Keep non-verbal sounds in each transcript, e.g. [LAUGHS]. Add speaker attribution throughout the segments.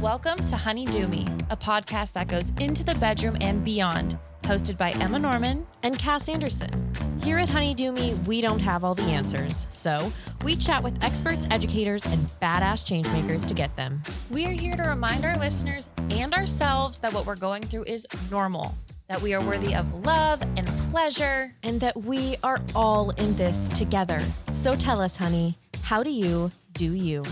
Speaker 1: Welcome to Honey Do Me, a podcast that goes into the bedroom and beyond, hosted by Emma Norman
Speaker 2: and Cass Anderson. Here at Honey Do Me, we don't have all the answers, so we chat with experts, educators, and badass changemakers to get them.
Speaker 1: We are here to remind our listeners and ourselves that what we're going through is normal, that we are worthy of love and pleasure,
Speaker 2: and that we are all in this together. So tell us, honey, how do you do you?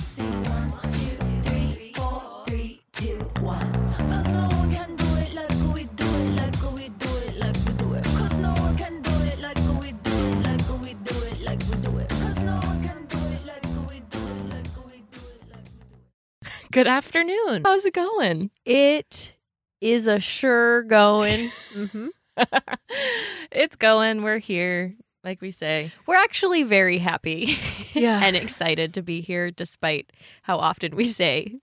Speaker 1: Good afternoon.
Speaker 2: How's it going? It is a sure going.
Speaker 1: mm-hmm. it's going. We're here, like we say.
Speaker 2: We're actually very happy
Speaker 1: yeah.
Speaker 2: and excited to be here, despite how often we say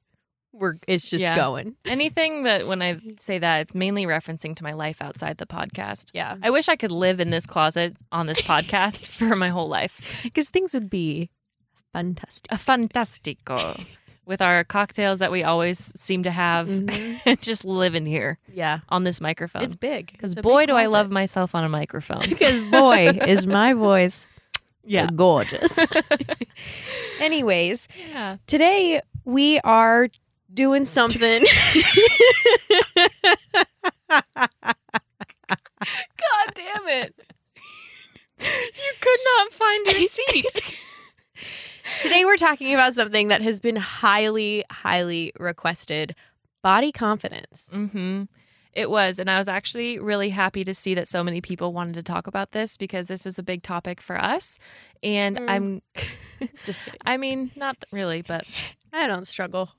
Speaker 2: we're it's just
Speaker 1: Yeah.
Speaker 2: going. [LAUGHS]
Speaker 1: Anything that when I say that, it's mainly referencing to my life outside the podcast.
Speaker 2: Yeah.
Speaker 1: I wish I could live in this closet on this podcast [LAUGHS] for my whole life.
Speaker 2: Because things would be fantastic.
Speaker 1: A fantastico. With our cocktails that we always seem to have,
Speaker 2: Mhm. [LAUGHS]
Speaker 1: just living here
Speaker 2: Yeah.
Speaker 1: on this microphone.
Speaker 2: It's big.
Speaker 1: Because boy,
Speaker 2: big
Speaker 1: do I love myself on a microphone.
Speaker 2: Because boy, is my voice
Speaker 1: Yeah.
Speaker 2: gorgeous. Anyways,
Speaker 1: yeah.
Speaker 2: today we are doing something. [LAUGHS]
Speaker 1: God damn it. You could not find your [LAUGHS] seat.
Speaker 2: Today we're talking about something that has been highly, highly requested body confidence.
Speaker 1: mm-hmm. It was. And I was actually really happy to see that so many people wanted to talk about this because this was a big topic for us. And
Speaker 2: Mm.
Speaker 1: I'm, [LAUGHS]
Speaker 2: Just kidding.
Speaker 1: I mean, not really, but,
Speaker 2: I don't struggle.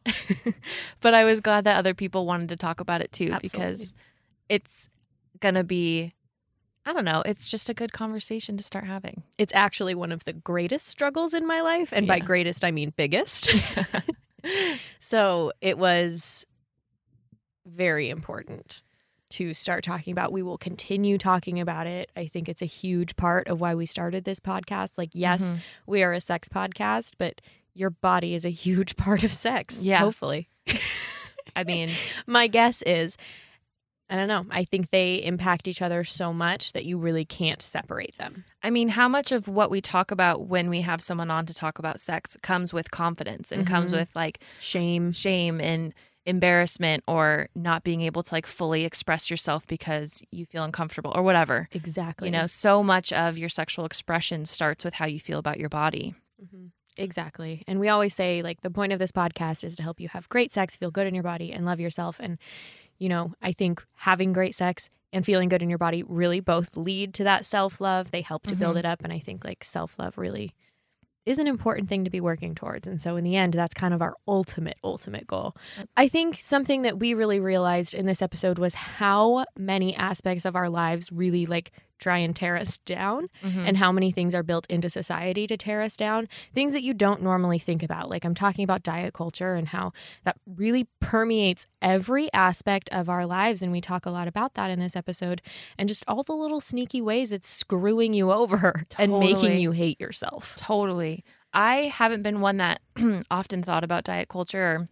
Speaker 2: [LAUGHS]
Speaker 1: but I was glad that other people wanted to talk about it too
Speaker 2: Absolutely.
Speaker 1: because it's going to be, I don't know, it's just a good conversation to start having.
Speaker 2: It's actually one of the greatest struggles in my life. And by greatest, I mean biggest. [LAUGHS] so it was very important to start talking about. We will continue talking about it. I think it's a huge part of why we started this podcast. Like, yes,
Speaker 1: Mhm.
Speaker 2: we are a sex podcast, but your body is a huge [LAUGHS] part of sex.
Speaker 1: Yeah.
Speaker 2: Hopefully.
Speaker 1: I mean, [LAUGHS]
Speaker 2: My guess is, I don't know, I think they impact each other so much that you really can't separate them.
Speaker 1: I mean, how much of what we talk about when we have someone on to talk about sex comes with confidence and comes
Speaker 2: Mhm.
Speaker 1: with like
Speaker 2: Shame.
Speaker 1: shame and embarrassment or not being able to like fully express yourself because you feel uncomfortable or whatever.
Speaker 2: Exactly.
Speaker 1: You know, so much of your sexual expression starts with how you feel about your body.
Speaker 2: Mhm. Exactly. And we always say, like, the point of this podcast is to help you have great sex, feel good in your body, and love yourself. And, you know, I think having great sex and feeling good in your body really both lead to that self love. They help to build
Speaker 1: Mhm.
Speaker 2: it up. And I think, like, self love really is an important thing to be working towards. And so, in the end, that's kind of our ultimate, ultimate goal. I think something that we really realized in this episode was how many aspects of our lives really, like, try and tear us down
Speaker 1: Mm-hmm.
Speaker 2: and how many things are built into society to tear us down. Things that you don't normally think about. Like I'm talking about diet culture and how that really permeates every aspect of our lives. And we talk a lot about that in this episode and just all the little sneaky ways it's screwing you over and making you hate yourself.
Speaker 1: Totally. I haven't been one that [CLEARS THROAT] often thought about diet culture or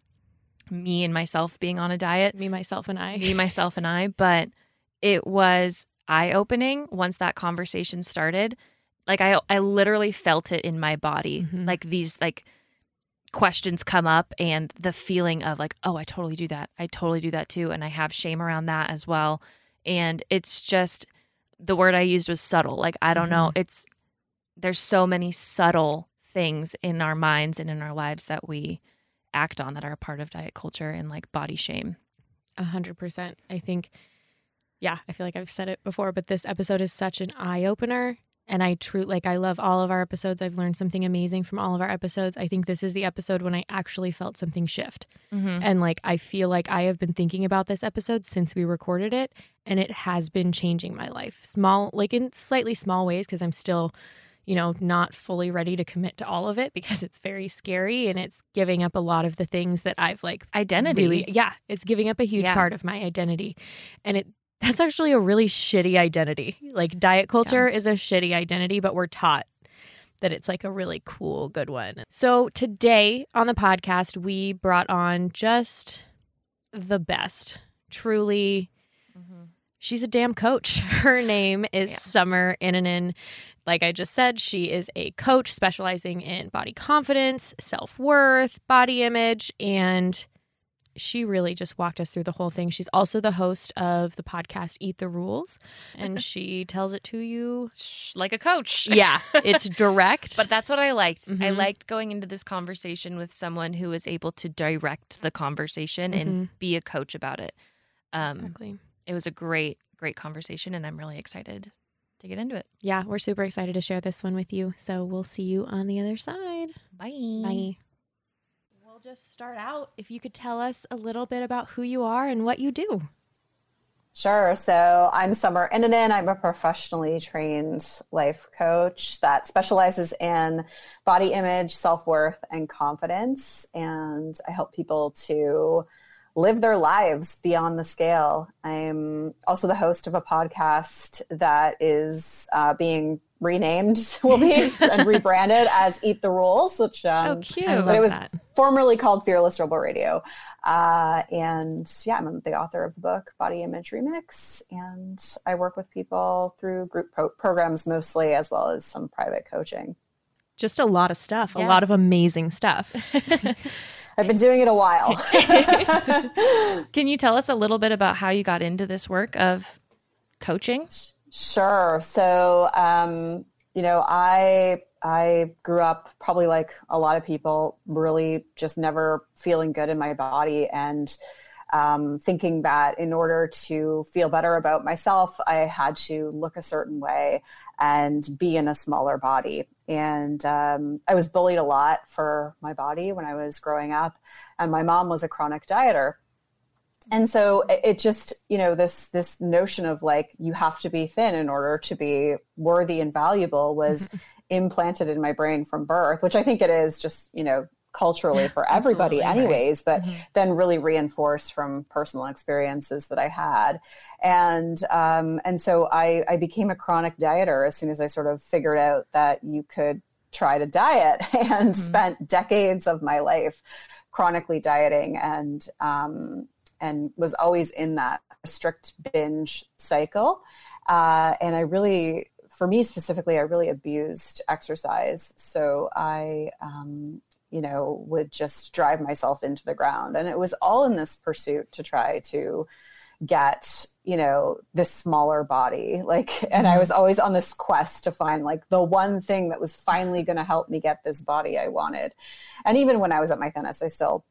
Speaker 1: me and myself being on a diet.
Speaker 2: Me, myself, and I.
Speaker 1: me, myself, and I, but it was eye opening once that conversation started. Like I, I literally felt it in my body.
Speaker 2: Mhm.
Speaker 1: Like these, like questions come up, and the feeling of like, oh, I totally do that. I totally do that too, and I have shame around that as well. And it's just the word I used was subtle. Like I don't know. It's there's so many subtle things in our minds and in our lives that we act on that are a part of diet culture and like body shame.
Speaker 2: A hundred percent. I think, yeah, I feel like I've said it before, but this episode is such an eye opener and I true like I love all of our episodes. I've learned something amazing from all of our episodes. I think this is the episode when I actually felt something shift.
Speaker 1: Mm-hmm.
Speaker 2: And like I feel like I have been thinking about this episode since we recorded it and it has been changing my life. Small like in slightly small ways because I'm still you know, not fully ready to commit to all of it [LAUGHS] because it's very scary and it's giving up a lot of the things that I've like
Speaker 1: Identity.
Speaker 2: really yeah, it's giving up a huge
Speaker 1: Yeah.
Speaker 2: part of my identity. And it that's actually a really shitty identity. Like diet culture is a shitty identity, but we're taught that it's like a really cool, good one. So today on the podcast, we brought on just the best. Truly, mm-hmm. she's a damn coach. [LAUGHS] Her name is
Speaker 1: Yeah.
Speaker 2: Summer Innanen. Like I just said, she is a coach specializing in body confidence, self worth, body image, and she really just walked us through the whole thing. She's also the host of the podcast Eat the Rules, and she tells it to you.
Speaker 1: Like a coach. [LAUGHS]
Speaker 2: Yeah, it's [LAUGHS] direct.
Speaker 1: But that's what I liked. I
Speaker 2: Mhm.
Speaker 1: liked going into this conversation with someone who was able to direct the conversation and be a coach about it. Um,
Speaker 2: exactly.
Speaker 1: It was a great, great conversation, and I'm really excited to get into it.
Speaker 2: Yeah, we're super excited to share this one with you. So we'll see you on the other side.
Speaker 1: Bye.
Speaker 2: Bye. Just start out. If you could tell us a little bit about who you are and what you do.
Speaker 3: Sure. So I'm Summer Innanen. I'm a professionally trained life coach that specializes in body image, self worth, and confidence. And I help people to live their lives beyond the scale. I'm also the host of a podcast that is uh, being renamed, [LAUGHS] will be [LAUGHS] and rebranded as Eat the Rules, which um,
Speaker 1: Oh, cute.
Speaker 2: I
Speaker 3: but it was
Speaker 2: that.
Speaker 3: formerly called Fearless Rebel Radio. Uh, and yeah, I'm the author of the book Body Image Remix, and I work with people through group pro- programs mostly, as well as some private coaching.
Speaker 2: Just a lot of stuff, a lot of amazing stuff. [LAUGHS]
Speaker 3: I've been doing it a while. [LAUGHS]
Speaker 1: Can you tell us a little bit about how you got into this work of coaching?
Speaker 3: Sure. So, um, you know, I I grew up probably like a lot of people, really just never feeling good in my body and um, thinking that in order to feel better about myself, I had to look a certain way and be in a smaller body. And um, I was bullied a lot for my body when I was growing up, and my mom was a chronic dieter. And so it just you know this this notion of like you have to be thin in order to be worthy and valuable was [LAUGHS] implanted in my brain from birth which i think it is just you know culturally for [LAUGHS] everybody
Speaker 1: Absolutely, right.
Speaker 3: anyways but then really reinforced from personal experiences that i had and um, and so I, I became a chronic dieter as soon as i sort of figured out that you could try to diet [LAUGHS] and spent decades of my life chronically dieting and um, and was always in that strict binge cycle. Uh, and I really, for me specifically, I really abused exercise. So I, um, you know, would just drive myself into the ground. And it was all in this pursuit to try to get you know this smaller body. Like and i was always on this quest to find like the one thing that was finally going to help me get this body i wanted. And even when i was at my thinnest i still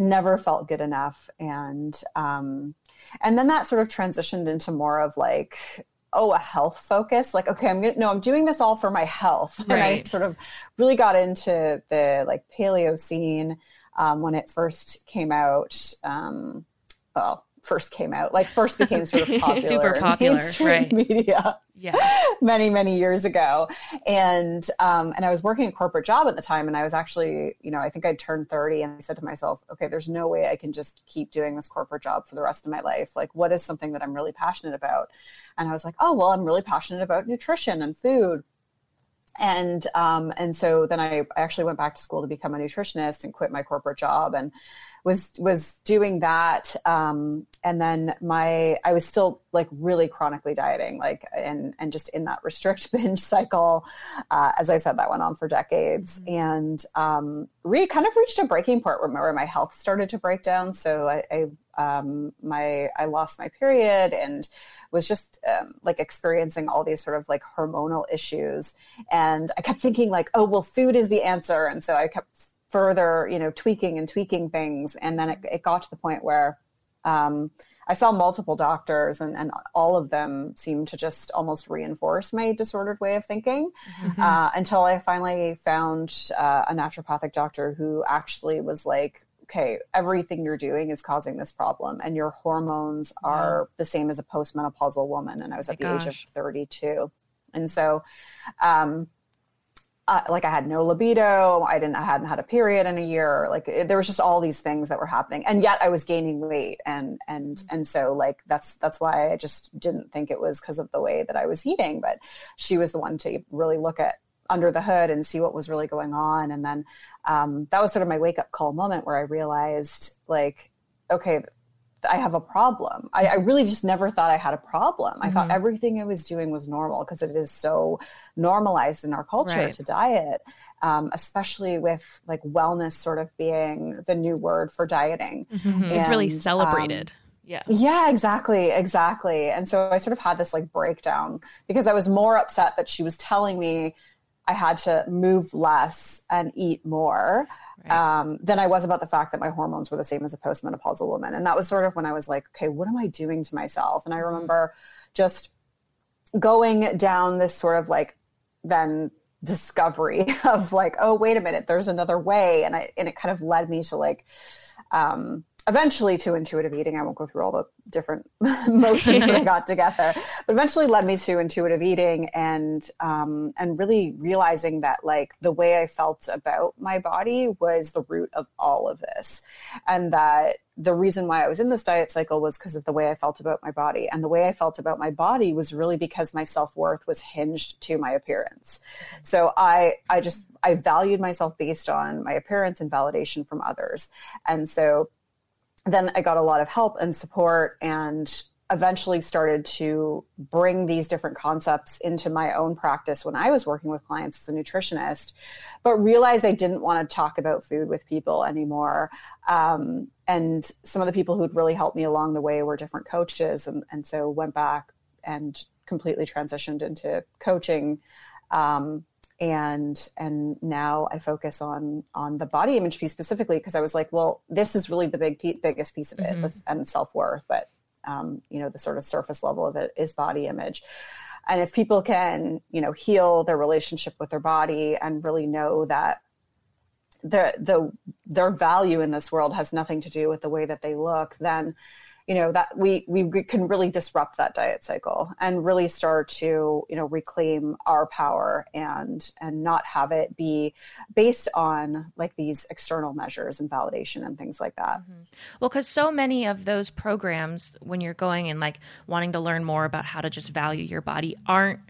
Speaker 3: never felt good enough. And um and then that sort of transitioned into more of like oh a health focus like okay i'm gonna no i'm doing this all for my health. [LAUGHS] And i sort of really got into the like paleo scene um, when it first came out um well first came out like first became sort of popular [LAUGHS]
Speaker 1: Super popular, right.
Speaker 3: media
Speaker 1: Yeah. [LAUGHS]
Speaker 3: many many years ago. And um, and i was working a corporate job at the time and i was actually you know i think i'd turned 30 and i said to myself okay there's no way i can just keep doing this corporate job for the rest of my life. Like what is something that i'm really passionate about? And i was like oh well i'm really passionate about nutrition and food. And um, and so then I actually went back to school to become a nutritionist and quit my corporate job. And was was doing that um, and then my I was still like really chronically dieting like and and just in that restrict [LAUGHS] binge cycle uh, as I said that went on for decades. And um, re kind of reached a breaking point where my, where my health started to break down. So I, I um, my I lost my period and was just um, like experiencing all these sort of like hormonal issues. And i kept thinking like oh well food is the answer. And so i kept further you know tweaking and tweaking things and then it, it got to the point where Um, I saw multiple doctors, and, and all of them seemed to just almost reinforce my disordered way of thinking mm-hmm. uh, until I finally found uh, a naturopathic doctor who actually was like, okay, everything you're doing is causing this problem, and your hormones are the same as a postmenopausal woman. And I was at my the gosh. age of 32. And so, um, uh, like I had no libido. I didn't, I hadn't had a period in a year. Like it, there was just all these things that were happening, and yet I was gaining weight, and and mm-hmm. and so like that's that's why I just didn't think it was because of the way that I was eating. But she was the one to really look at under the hood and see what was really going on, and then um, that was sort of my wake up call moment where I realized like, okay, I have a problem. I, I, really just never thought I had a problem. I mm-hmm. thought everything I was doing was normal because it is so normalized in our culture right. to diet, um, especially with like wellness sort of being the new word for dieting.
Speaker 2: Mm-hmm. And, it's really celebrated. Um,
Speaker 1: yeah.
Speaker 3: Yeah, exactly. Exactly. And so I sort of had this like breakdown because I was more upset that she was telling me I had to move less and eat more right. um, than I was about the fact that my hormones were the same as a postmenopausal woman. And that was sort of when I was like, okay, what am I doing to myself? And I remember just going down this sort of like then discovery [LAUGHS] of like, oh, wait a minute, there's another way. And I, and it kind of led me to like, um, eventually to intuitive eating. I won't go through all the different [LAUGHS] motions that I got together, but eventually led me to intuitive eating and um, and really realizing that like the way I felt about my body was the root of all of this, and that the reason why I was in this diet cycle was because of the way I felt about my body. And the way I felt about my body was really because my self-worth was hinged to my appearance. So I I just I valued myself based on my appearance and validation from others. And so then I got a lot of help and support and eventually started to bring these different concepts into my own practice when I was working with clients as a nutritionist, but realized I didn't want to talk about food with people anymore. Um, and some of the people who'd really helped me along the way were different coaches. And, and so went back and completely transitioned into coaching. Um, and and now I focus on on the body image piece specifically because I was like, well, this is really the big biggest piece of it mm-hmm. with, and self worth, but um, you know the sort of surface level of it is body image. And if people can, you know, heal their relationship with their body and really know that the the their value in this world has nothing to do with the way that they look, then you know that we we can really disrupt that diet cycle and really start to you know reclaim our power and and not have it be based on like these external measures and validation and things like that
Speaker 1: mm-hmm. well because so many of those programs when you're going and like wanting to learn more about how to just value your body aren't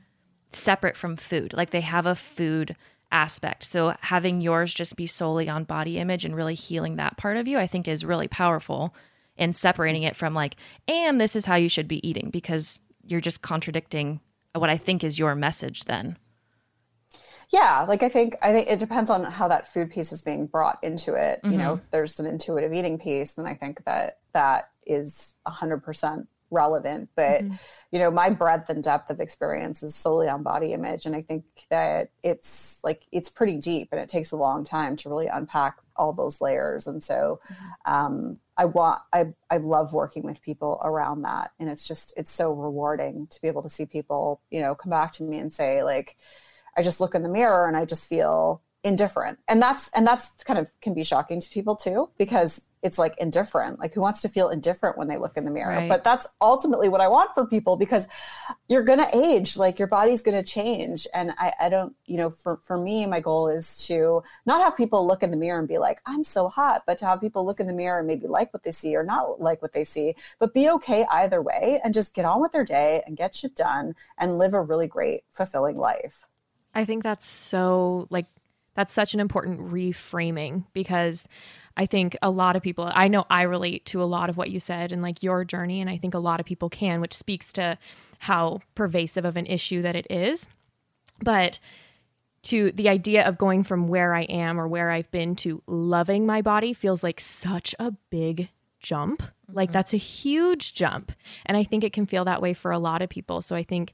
Speaker 1: separate from food like they have a food aspect. So having yours just be solely on body image and really healing that part of you, I think is really powerful and separating it from like, and this is how you should be eating because you're just contradicting what I think is your message then.
Speaker 3: Yeah, like I think I think it depends on how that food piece is being brought into it. Mm-hmm. You know, mm-hmm. if there's an intuitive eating piece, then I think that that is hundred percent relevant. But mm-hmm. you know, my breadth and depth of experience is solely on body image, and I think that it's like it's pretty deep, and it takes a long time to really unpack all those layers. And so, mm-hmm. um, I want I I love working with people around that, and it's just it's so rewarding to be able to see people, you know, come back to me and say like, I just look in the mirror and I just feel indifferent and that's and that's kind of can be shocking to people too because it's like indifferent. Like who wants to feel indifferent when they look in the mirror? Right. but that's ultimately what i want for people because you're gonna age. Like your body's gonna change. And i, I don't you know for, for me my goal is to not have people look in the mirror and be like i'm so hot but to have people look in the mirror and maybe like what they see or not like what they see but be okay either way and just get on with their day and get shit done and live a really great fulfilling life.
Speaker 2: I think that's so like that's such an important reframing because I think a lot of people, I know I relate to a lot of what you said and like your journey, and I think a lot of people can, which speaks to how pervasive of an issue that it is. But to the idea of going from where I am or where I've been to loving my body feels like such a big jump. Mm-hmm. Like that's a huge jump. And I think it can feel that way for a lot of people. So I think,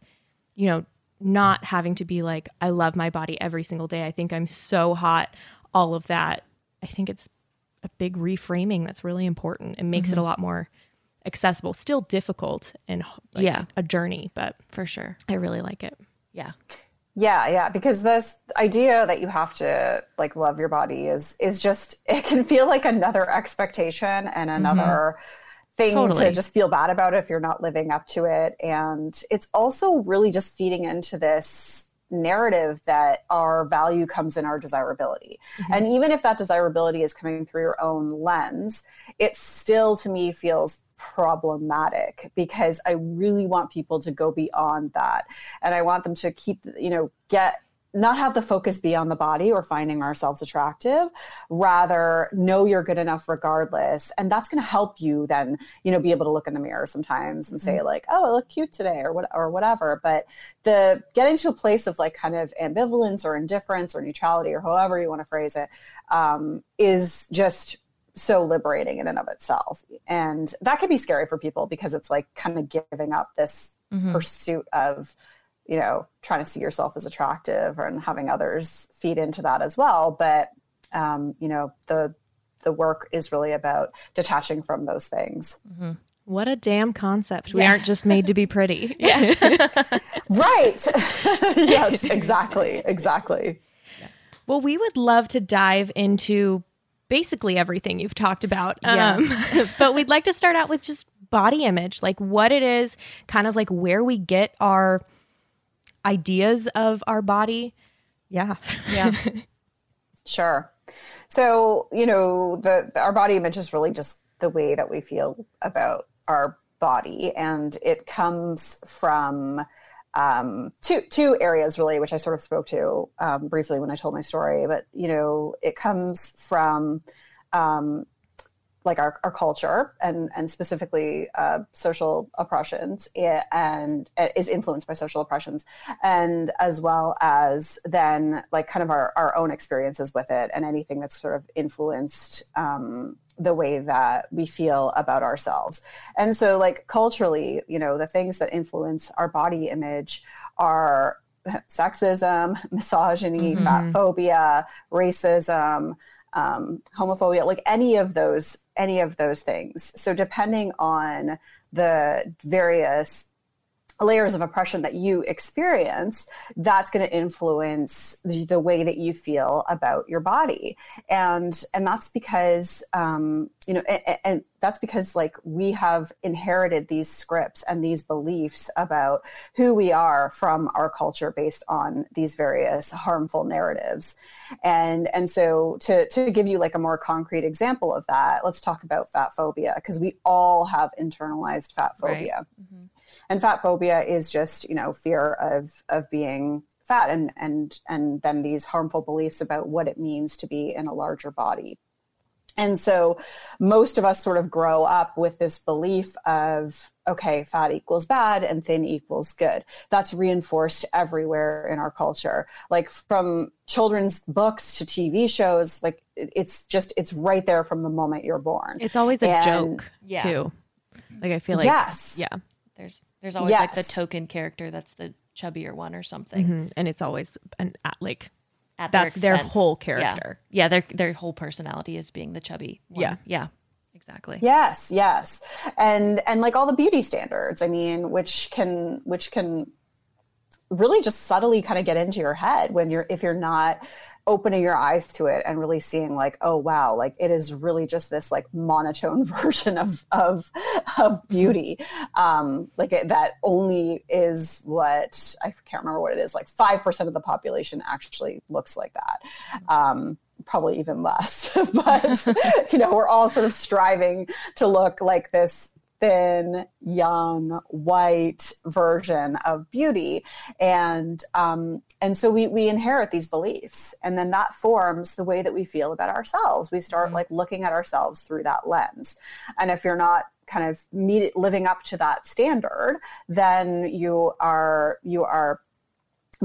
Speaker 2: you know, not having to be like, I love my body every single day. I think I'm so hot. All of that. I think it's a big reframing that's really important. It makes mm-hmm. it a lot more accessible. Still difficult and like,
Speaker 1: Yeah.
Speaker 2: a journey, but
Speaker 1: For sure.
Speaker 2: I really like it.
Speaker 1: Yeah.
Speaker 3: Yeah, yeah, because this idea that you have to like love your body is is just [LAUGHS] it can feel like another expectation and another thing
Speaker 1: Totally.
Speaker 3: to just feel bad about if you're not living up to it and it's also really just feeding into this narrative that our value comes in our desirability. Mm-hmm. And even if that desirability is coming through your own lens, it still to me feels problematic because I really want people to go beyond that. And I want them to keep, you know, get not have the focus be on the body or finding ourselves attractive rather know you're good enough regardless. And that's going to help you then you know be able to look in the mirror sometimes and say like oh i look cute today or what or whatever. But the getting to a place of like kind of ambivalence or indifference or neutrality or however you want to phrase it um, is just so liberating in and of itself. And that can be scary for people because it's like kind of giving up this pursuit of you know trying to see yourself as attractive and having others feed into that as well. But um, you know the the work is really about detaching from those things.
Speaker 2: What a damn concept. We aren't just made to be pretty. [LAUGHS]
Speaker 3: right. [LAUGHS] Yes exactly. Exactly.
Speaker 2: Well, we would love to dive into basically everything you've talked about.
Speaker 1: Yeah.
Speaker 2: Um, [LAUGHS] but we'd like to start out with just body image, like what it is, kind of like where we get our ideas of our body. Yeah.
Speaker 1: Yeah. [LAUGHS]
Speaker 3: Sure. So, you know, the, our body image is really just the way that we feel about our body. And it comes from um, two, two areas really, which I sort of spoke to um, briefly when I told my story. But, you know, it comes from um, like our, our culture and, and specifically uh, social oppressions eh, and uh, is influenced by social oppressions and as well as then like kind of our, our own experiences with it and anything that's sort of influenced um, the way that we feel about ourselves. And so like culturally you know the things that influence our body image are [LAUGHS] sexism misogyny fat phobia racism um, homophobia, like any of those, any of those things. So depending on the various layers of oppression that you experience, that's going to influence the, the way that you feel about your body, and and that's because um, you know, and, and that's because like we have inherited these scripts and these beliefs about who we are from our culture based on these various harmful narratives, and and so to to give you like a more concrete example of that, let's talk about fat phobia because we all have internalized fat phobia
Speaker 1: Right.
Speaker 3: phobia and fat phobia is just you know fear of of being fat and and and then these harmful beliefs about what it means to be in a larger body and so most of us sort of grow up with this belief of okay fat equals bad and thin equals good that's reinforced everywhere in our culture like from children's books to tv shows like it's just it's right there from the moment you're born
Speaker 2: It's always a
Speaker 3: And-
Speaker 2: joke,
Speaker 1: Yeah.
Speaker 2: too. Like, I feel like,
Speaker 3: yes
Speaker 2: yeah.
Speaker 1: There's there's always like the token character that's the chubbier one or something.
Speaker 2: Mhm. And it's always an, uh, like,
Speaker 1: At
Speaker 2: That's their
Speaker 1: expense.
Speaker 2: whole
Speaker 1: Yeah.
Speaker 2: character.
Speaker 1: Yeah, their their whole personality is being the chubby. One.
Speaker 2: Yeah.
Speaker 1: Yeah. Exactly.
Speaker 3: Yes, yes. And and like all the beauty standards, I mean, which can which can really just subtly kind of get into your head when you're if you're not opening your eyes to it and really seeing like oh wow like it is really just this like monotone [LAUGHS] version of of of beauty. Um like it, that only is what i can't remember what it is like 5% of the population actually looks like that. Um probably even less [LAUGHS] but [LAUGHS] you know we're all sort of striving to look like this thin, young, white version of beauty, and um, and so we we inherit these beliefs, and then that forms the way that we feel about ourselves. We start like looking at ourselves through that lens, and if you're not kind of meet, living up to that standard, then you are you are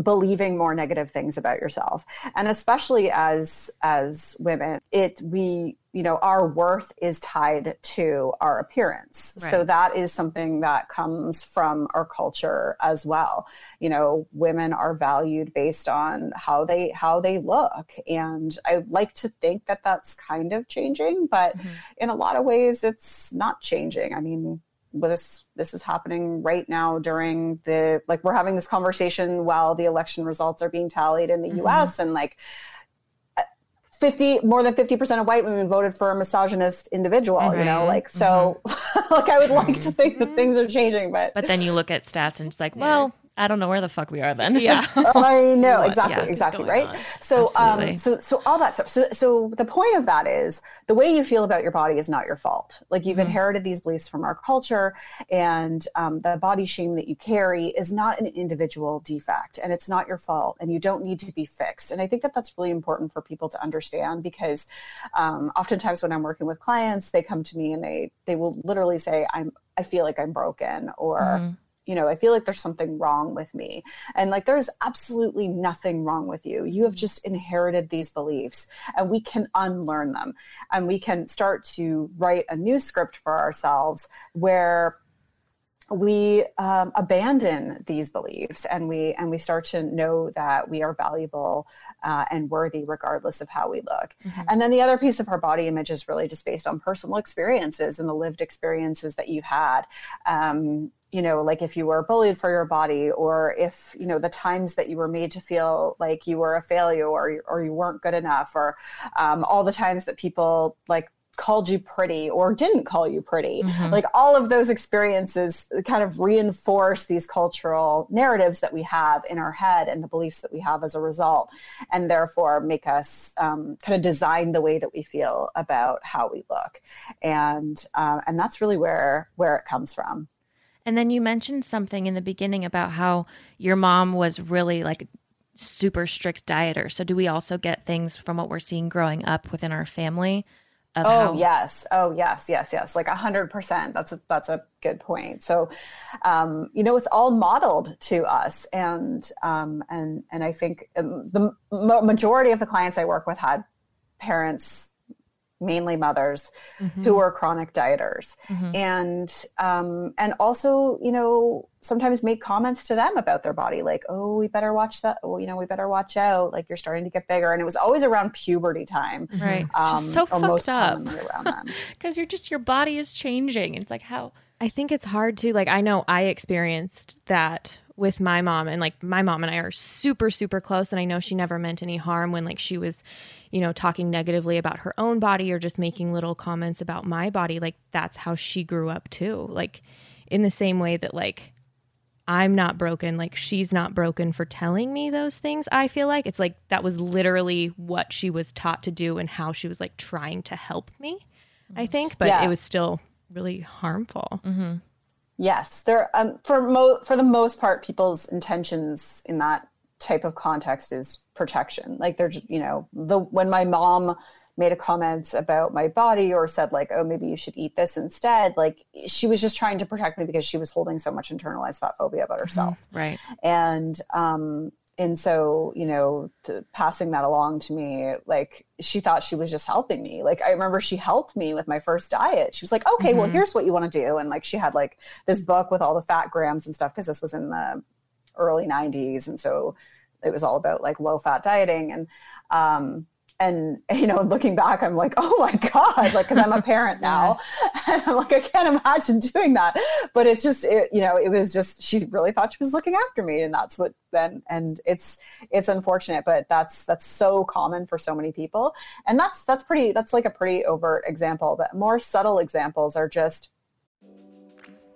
Speaker 3: believing more negative things about yourself. And especially as as women it we you know our worth is tied to our appearance. So that is something that comes from our culture as well. You know women are valued based on how they how they look. And i like to think that that's kind of changing but in a lot of ways it's not changing. I mean this this is happening right now during the like we're having this conversation while the election results are being tallied in the mm-hmm. US and like 50 more than 50% of white women voted for a misogynist individual you know like so mm-hmm. [LAUGHS] like i would like to think that things are changing but
Speaker 1: but then you look at stats and it's like well I don't know where the fuck we are then. [LAUGHS]
Speaker 2: Yeah, [LAUGHS]
Speaker 3: oh, I know exactly, yeah, exactly, right. On? So, um, so, so all that stuff. So, so the point of that is the way you feel about your body is not your fault. Like you've mm-hmm. inherited these beliefs from our culture, and um, the body shame that you carry is not an individual defect, and it's not your fault, and you don't need to be fixed. And I think that that's really important for people to understand because um, oftentimes when I'm working with clients, they come to me and they they will literally say, "I'm I feel like I'm broken," or mm-hmm you know, I feel like there's something wrong with me. And like, there's absolutely nothing wrong with you. You have just inherited these beliefs and we can unlearn them and we can start to write a new script for ourselves where we um, abandon these beliefs and we and we start to know that we are valuable uh, and worthy regardless of how we look mm-hmm. and then the other piece of our body image is really just based on personal experiences and the lived experiences that you had um, you know, like if you were bullied for your body, or if you know the times that you were made to feel like you were a failure or or you weren't good enough, or um, all the times that people like called you pretty or didn't call you pretty. Mm-hmm. Like all of those experiences kind of reinforce these cultural narratives that we have in our head and the beliefs that we have as a result, and therefore make us um, kind of design the way that we feel about how we look, and uh, and that's really where where it comes from.
Speaker 1: And then you mentioned something in the beginning about how your mom was really like super strict dieter. So do we also get things from what we're seeing growing up within our family?
Speaker 3: Oh how- yes, oh yes, yes, yes, like a hundred percent. That's a, that's a good point. So, um, you know, it's all modeled to us, and um, and and I think um, the majority of the clients I work with had parents mainly mothers mm-hmm. who were chronic dieters mm-hmm. and um, and also you know sometimes make comments to them about their body like oh we better watch that oh you know we better watch out like you're starting to get bigger and it was always around puberty time
Speaker 1: mm-hmm. right um, so fucked up because [LAUGHS] you're just your body is changing it's like how
Speaker 2: i think it's hard to like i know i experienced that with my mom and like my mom and I are super super close and I know she never meant any harm when like she was you know talking negatively about her own body or just making little comments about my body like that's how she grew up too like in the same way that like I'm not broken like she's not broken for telling me those things I feel like it's like that was literally what she was taught to do and how she was like trying to help me I think but yeah. it was still really harmful
Speaker 1: mm-hmm.
Speaker 3: Yes, there. Um, for mo- for the most part, people's intentions in that type of context is protection. Like there's, you know, the when my mom made a comment about my body or said like, oh, maybe you should eat this instead. Like she was just trying to protect me because she was holding so much internalized fat phobia about herself.
Speaker 1: Mm-hmm. Right.
Speaker 3: And um, and so you know passing that along to me like she thought she was just helping me like i remember she helped me with my first diet she was like okay mm-hmm. well here's what you want to do and like she had like this book with all the fat grams and stuff because this was in the early 90s and so it was all about like low fat dieting. And um and you know looking back i'm like oh my god like because i'm a [LAUGHS] parent now. And [LAUGHS] i'm like i can't imagine doing that. But it's just it, you know it was just she really thought she was looking after me. And that's what then and it's it's unfortunate but that's that's so common for so many people. And that's that's pretty that's like a pretty overt example but more subtle examples are just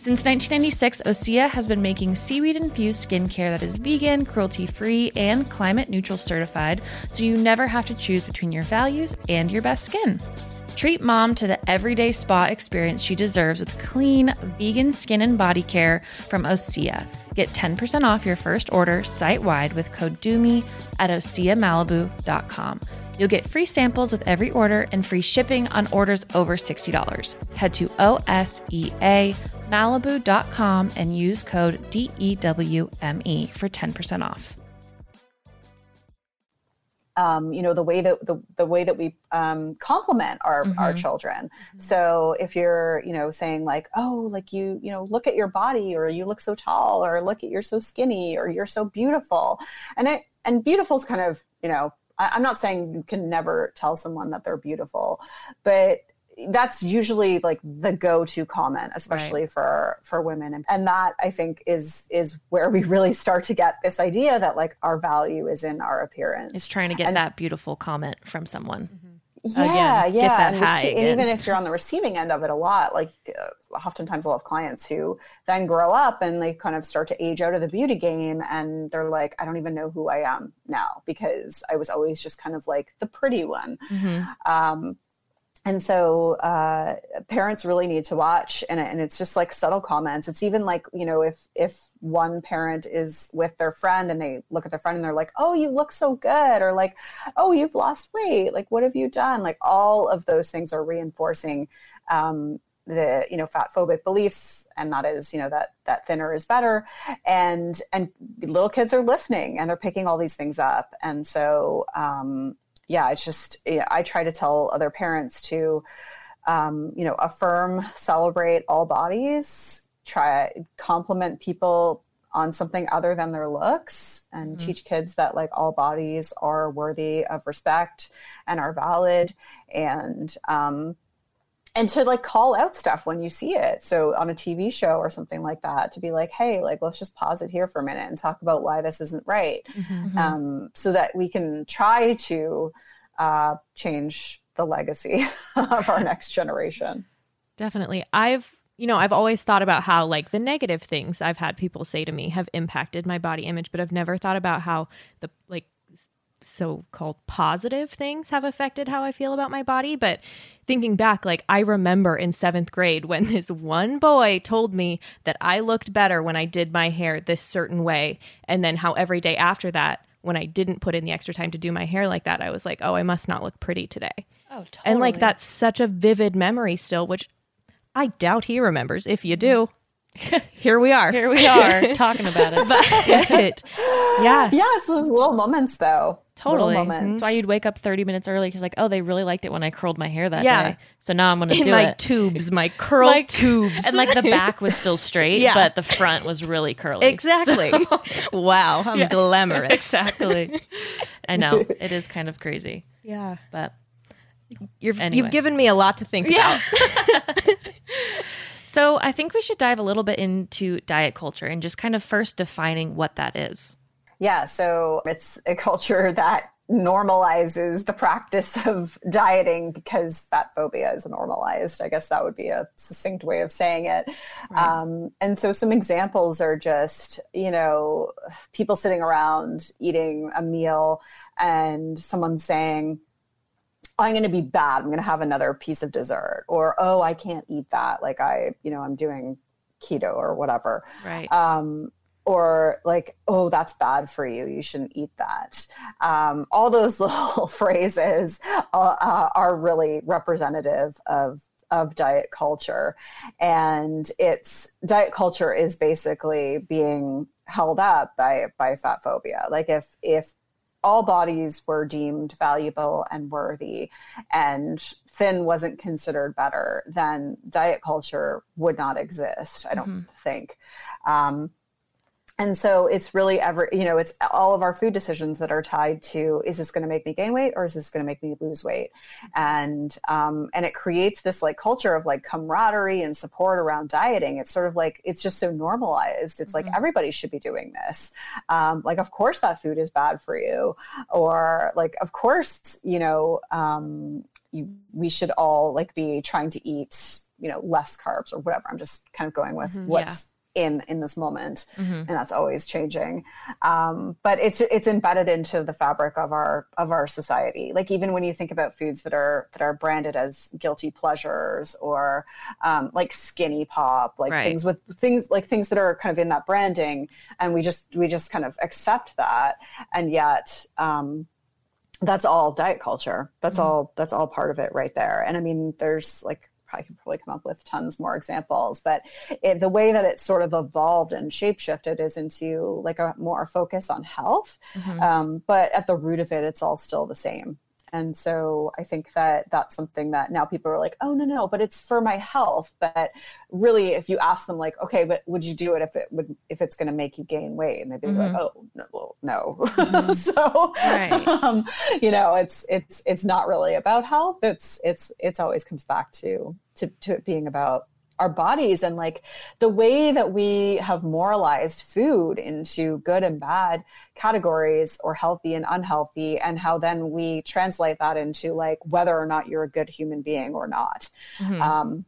Speaker 1: Since 1996, Osea has been making seaweed infused skincare that is vegan, cruelty free, and climate neutral certified, so you never have to choose between your values and your best skin. Treat mom to the everyday spa experience she deserves with clean, vegan skin and body care from Osea. Get 10% off your first order site wide with code DEWME at OseaMalibu.com. You'll get free samples with every order and free shipping on orders over $60. Head to OSEAMalibu.com and use code DEWME for 10% off.
Speaker 3: Um, you know the way that the, the way that we um, compliment our
Speaker 1: Mhm.
Speaker 3: our children so if you're you know saying like oh like you you know look at your body or you look so tall or look at you're so skinny or you're so beautiful and it and beautiful is kind of you know I, i'm not saying you can never tell someone that they're beautiful but that's usually like the go-to comment especially for for women and, and that i think is is where we really start to get this idea that like our value is in our appearance
Speaker 1: It's trying to get
Speaker 3: And-
Speaker 1: that beautiful comment from someone.
Speaker 3: yeah,
Speaker 2: Again, get
Speaker 3: yeah.
Speaker 2: that
Speaker 3: and,
Speaker 2: high
Speaker 3: rece- and even if you're on the receiving end of it a lot, like uh, oftentimes I'll have clients who then grow up and they kind of start to age out of the beauty game and they're like, I don't even know who I am now because I was always just kind of like the pretty one. Um, and so uh, parents really need to watch and, and it's just like subtle comments. It's even like you know if if one parent is with their friend and they look at their friend and they're like oh you look so good or like oh you've lost weight. Like what have you done? Like all of those things are reinforcing um, the you know fat phobic beliefs and that is you know that that thinner is better. And and little kids are listening and they're picking all these things up. And so um, yeah it's just yeah, i try to tell other parents to um, you know affirm celebrate all bodies try compliment people on something other than their looks and teach kids that like all bodies are worthy of respect and are valid. And um, and to like call out stuff when you see it. So on a tv show or something like that to be like hey like let's just pause it here for a minute and talk about why this isn't right. Um, so that we can try to uh, change the legacy [LAUGHS] of our next generation.
Speaker 2: Definitely. I've, you know, I've always thought about how like the negative things I've had people say to me have impacted my body image, but I've never thought about how the like so-called positive things have affected how I feel about my body, but thinking back like I remember in 7th grade when [LAUGHS] this one boy told me that I looked better when I did my hair this certain way and then how every day after that when I didn't put in the extra time to do my hair like that, I was like, "Oh, I must not look pretty today."
Speaker 1: Oh, totally.
Speaker 2: And like that's such a vivid memory still, which I doubt he remembers. If you do, [LAUGHS] here we are.
Speaker 1: Here we are [LAUGHS] talking about it.
Speaker 2: But yeah,
Speaker 3: yeah it's those little moments though
Speaker 1: Totally. That's why you'd wake up 30 minutes early because, like, oh, they really liked it when I curled my hair that
Speaker 2: Yeah.
Speaker 1: day. So now I'm going to do
Speaker 2: my
Speaker 1: it.
Speaker 2: tubes, my [LAUGHS] curl
Speaker 1: Like-
Speaker 2: tubes,
Speaker 1: and like the back was still [LAUGHS] straight,
Speaker 2: Yeah.
Speaker 1: but the front was really curly. [LAUGHS]
Speaker 2: exactly. wow, I'm glamorous.
Speaker 1: exactly. I know. It is kind of crazy.
Speaker 2: Yeah,
Speaker 1: But
Speaker 2: You've
Speaker 1: Anyway.
Speaker 2: you've given me a lot to think
Speaker 1: Yeah.
Speaker 2: about.
Speaker 1: so I think we should dive a little bit into diet culture and just kind of first defining what that is.
Speaker 3: Yeah, so it's a culture [LAUGHS] that normalizes the practice of dieting because fat phobia is normalized. I guess that would be a succinct way of saying it. Um, and so some examples are just, you know, people sitting around eating a meal and someone saying, I'm going to be bad. I'm going to have another piece of dessert. Or, oh, I can't eat that. Like I, you know, I'm doing keto or whatever
Speaker 1: Right.
Speaker 3: um, or like, oh, that's bad for you. You shouldn't eat that. Um, all those [LAUGHS] little phrases uh, uh, are really representative of of diet culture, and it's diet culture is basically being held up by by fat phobia. Like if if all bodies were deemed valuable and worthy and thin wasn't considered better then diet culture would not exist i don't think um, and so it's really ever you know it's all of our food decisions that are tied to is this going to make me gain weight or is this going to make me lose weight? And um, and it creates this like culture of like camaraderie and support around dieting. It's sort of like it's just so normalized. It's like everybody should be doing this. Um, like of course that food is bad for you. Or like of course you know um, you, we should all like be trying to eat you know less carbs or whatever. I'm just kind of going with what's in in this moment mm-hmm. and that's always changing um, but it's it's embedded into the fabric of our of our society like even when you think about foods that are that are branded as guilty pleasures or um, like skinny pop like right. things with things like things that are kind of in that branding and we just we just kind of accept that and yet um, that's all diet culture that's mm-hmm. all that's all part of it right there and i mean there's like I could probably come up with tons more examples, but it, the way that it sort of evolved and shapeshifted is into like a more focus on health. Mm-hmm. Um, but at the root of it, it's all still the same. And so I think that that's something that now people are like, oh, no, no, but it's for my health. But really, if you ask them, like, okay, but would you do it if it would, if it's going to make you gain weight? And they'd be mm-hmm. like, oh, no, well, no. Mm-hmm. [LAUGHS] so, right. um, you know, it's, it's, it's not really about health. It's, it's, it's always comes back to, to, to it being about our bodies and like the way that we have moralized food into good and bad categories or healthy and unhealthy and how then we translate that into like whether or not you're a good human being or not mm-hmm. um,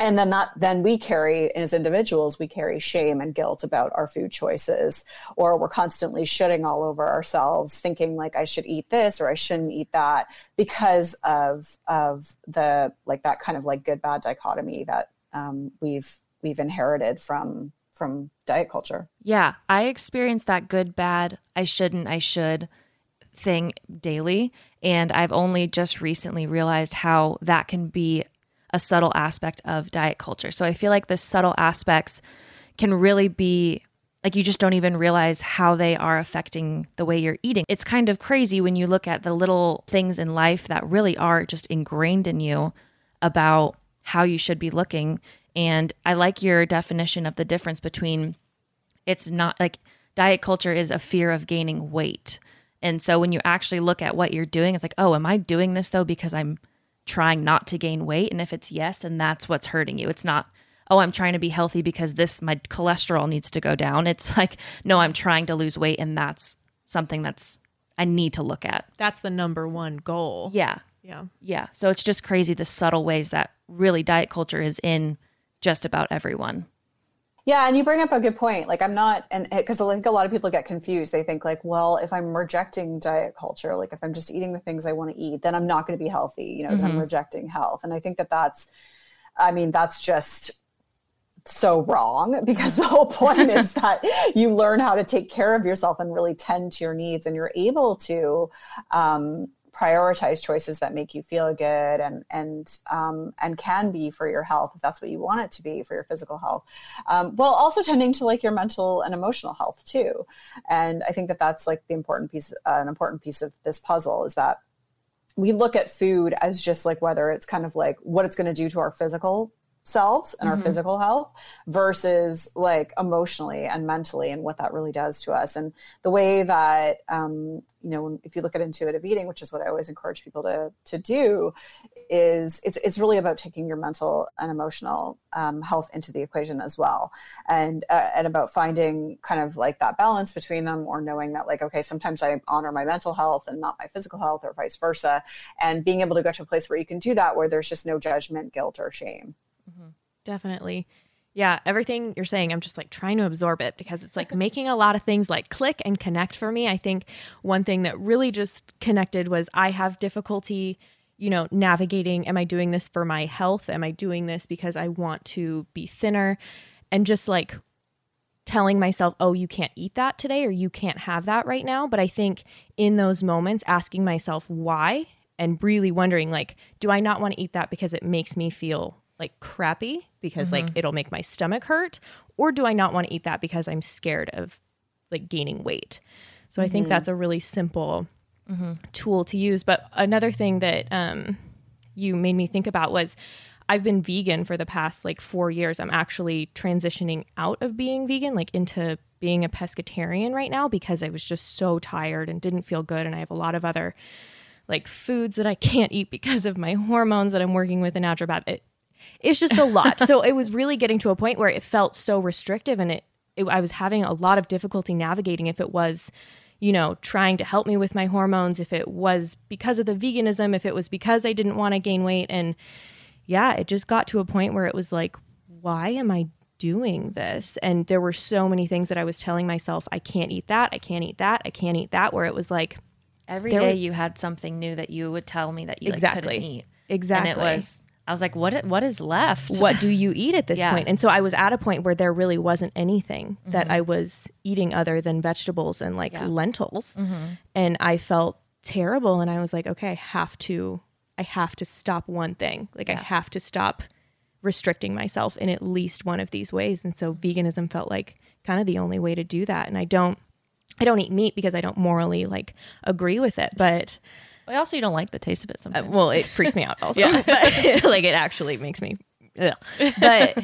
Speaker 3: and then that then we carry as individuals we carry shame and guilt about our food choices or we're constantly shitting all over ourselves thinking like i should eat this or i shouldn't eat that because of of the like that kind of like good bad dichotomy that um, we've we've inherited from from diet culture.
Speaker 1: Yeah, I experience that good bad, I shouldn't, I should thing daily, and I've only just recently realized how that can be a subtle aspect of diet culture. So I feel like the subtle aspects can really be like you just don't even realize how they are affecting the way you're eating. It's kind of crazy when you look at the little things in life that really are just ingrained in you about how you should be looking. And I like your definition of the difference between it's not like diet culture is a fear of gaining weight. And so when you actually look at what you're doing, it's like, oh, am I doing this though because I'm trying not to gain weight? And if it's yes, then that's what's hurting you. It's not, oh, I'm trying to be healthy because this, my cholesterol needs to go down. It's [LAUGHS] like, no, I'm trying to lose weight. And that's something that's, I need to look at.
Speaker 2: That's the number one goal.
Speaker 1: Yeah.
Speaker 2: Yeah.
Speaker 1: Yeah. So it's just crazy the subtle ways that really diet culture is in just about everyone.
Speaker 3: Yeah, and you bring up a good point. Like I'm not, and because I think a lot of people get confused. They think like, well, if I'm rejecting diet culture, like if I'm just eating the things I want to eat, then I'm not going to be healthy. You know, mm-hmm. I'm rejecting health. And I think that that's, I mean, that's just so wrong [LAUGHS] because the whole point is [LAUGHS] that you learn how to take care of yourself and really tend to your needs, and you're able to um, prioritize choices that make you feel good and and um, and can be for your health if that's what you want it to be for your physical health um, while also tending to like your mental and emotional health too and i think that that's like the important piece uh, an important piece of this puzzle is that we look at food as just like whether it's kind of like what it's going to do to our physical selves and mm-hmm. our physical health versus like emotionally and mentally and what that really does to us and the way that um, you know if you look at intuitive eating which is what i always encourage people to to do is it's it's really about taking your mental and emotional um, health into the equation as well and uh, and about finding kind of like that balance between them or knowing that like okay sometimes i honor my mental health and not my physical health or vice versa and being able to go to a place where you can do that where there's just no judgment guilt or shame
Speaker 2: Mm-hmm. Definitely. Yeah, everything you're saying, I'm just like trying to absorb it because it's like [LAUGHS] making a lot of things like click and connect for me. I think one thing that really just connected was I have difficulty, you know, navigating am I doing this for my health? Am I doing this because I want to be thinner? And just like telling myself, oh, you can't eat that today or you can't have that right now. But I think in those moments, asking myself why and really wondering, like, do I not want to eat that because it makes me feel like crappy because mm-hmm. like it'll make my stomach hurt or do I not want to eat that because I'm scared of like gaining weight. So mm-hmm. I think mm-hmm. that's a really simple mm-hmm. tool to use. But another thing that um, you made me think about was I've been vegan for the past like four years. I'm actually transitioning out of being vegan, like into being a pescatarian right now because I was just so tired and didn't feel good. And I have a lot of other like foods that I [LAUGHS] can't eat because of my hormones that I'm working with in naturopath. It, it's just a lot. [LAUGHS] so it was really getting to a point where it felt so restrictive and it, it I was having a lot of difficulty navigating if it was you know, trying to help me with my hormones, if it was because of the veganism, if it was because I didn't want to gain weight. And yeah, it just got to a point where it was like, why am I doing this? And there were so many things that I was telling myself, I can't eat that, I can't eat that, I can't eat that, where it was like,
Speaker 1: every day
Speaker 2: were-
Speaker 1: you had something new that you would tell me that you like,
Speaker 2: Exactly.
Speaker 1: couldn't eat.
Speaker 2: exactly.
Speaker 1: And it was, I was like, what? What is left?
Speaker 2: what do you eat at this
Speaker 1: Yeah.
Speaker 2: point? And so I was at a point where there really wasn't anything that
Speaker 1: Mm-hmm.
Speaker 2: I was eating other than vegetables and like
Speaker 1: Yeah.
Speaker 2: lentils.
Speaker 1: Mhm.
Speaker 2: And I felt terrible and I was like, okay, I have to I have to stop one thing. Like I have to stop restricting myself in at least one of these ways. And so veganism felt like kind of the only way to do that. And I don't I don't eat meat because I don't morally like agree with it, but
Speaker 1: But also, you don't like the taste of it
Speaker 2: uh,
Speaker 1: sometimes.
Speaker 2: well, it freaks me out [LAUGHS] also. [LAUGHS] But, [LAUGHS] like it actually makes me. Ugh. But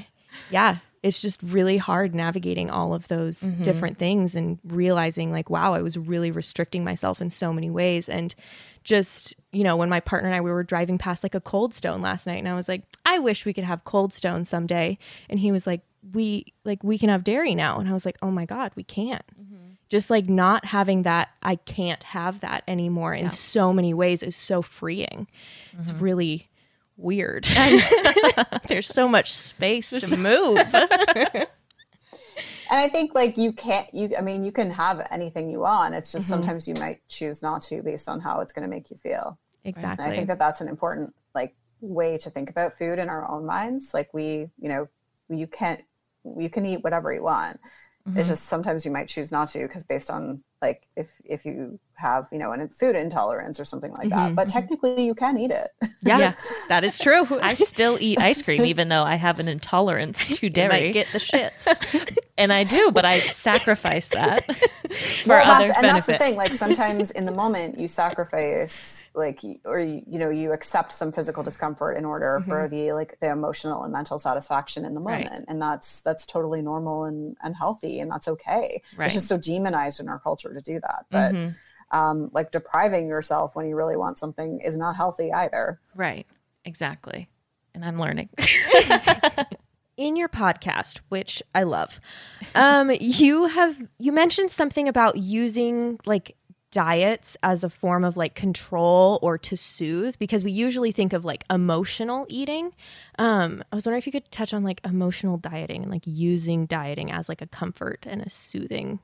Speaker 2: yeah, it's just really hard navigating all of those different things and realizing like, wow, I was really restricting myself in so many ways. And just you know, when my partner and I we were driving past like a Cold Stone last night, and I was like, I wish we could have Cold Stone someday. And he was like, we like we can have dairy now, and I was like, oh my god, we can't just like not having that i can't have that anymore in so many ways is so freeing. It's mm-hmm. really weird. [LAUGHS] [LAUGHS] There's so much space to move. [LAUGHS]
Speaker 3: And I think like you can't you I mean you can have anything you want. It's just mm-hmm. sometimes you might choose not to based on how it's going to make you feel. And I think that that's an important like way to think about food in our own minds. Like we, you know, you can't you can eat whatever you want. It's mm-hmm. just sometimes you might choose not to because based on like if if you have you know an food intolerance or something like that. Mm-hmm, but mm-hmm. technically you can eat it.
Speaker 2: yeah,
Speaker 1: Yeah.
Speaker 2: that is true [LAUGHS]
Speaker 1: I still eat ice cream even though I have an intolerance to [LAUGHS]
Speaker 2: You
Speaker 1: dairy.
Speaker 2: might get the shits [LAUGHS]
Speaker 1: and I do, but I sacrifice that [LAUGHS] for
Speaker 3: well,
Speaker 1: other
Speaker 3: that's, and that's the thing. Like [LAUGHS] sometimes in the moment, you sacrifice, like, or you, you know, you accept some physical discomfort in order for the like the emotional and mental satisfaction in the
Speaker 1: Right.
Speaker 3: moment, and that's that's totally normal and and healthy, and that's okay.
Speaker 1: Right.
Speaker 3: It's just so demonized in our culture to do that, but. Um, like depriving yourself when you really want something is not healthy either.
Speaker 1: Right. Exactly. And I'm learning. [LAUGHS]
Speaker 2: in your podcast, which I love, um, [LAUGHS] you have you mentioned something about using like diets as a form of like control or to soothe because we usually think of like emotional eating. Um, I was wondering if you could touch on like emotional dieting and like using dieting as like a comfort and a soothing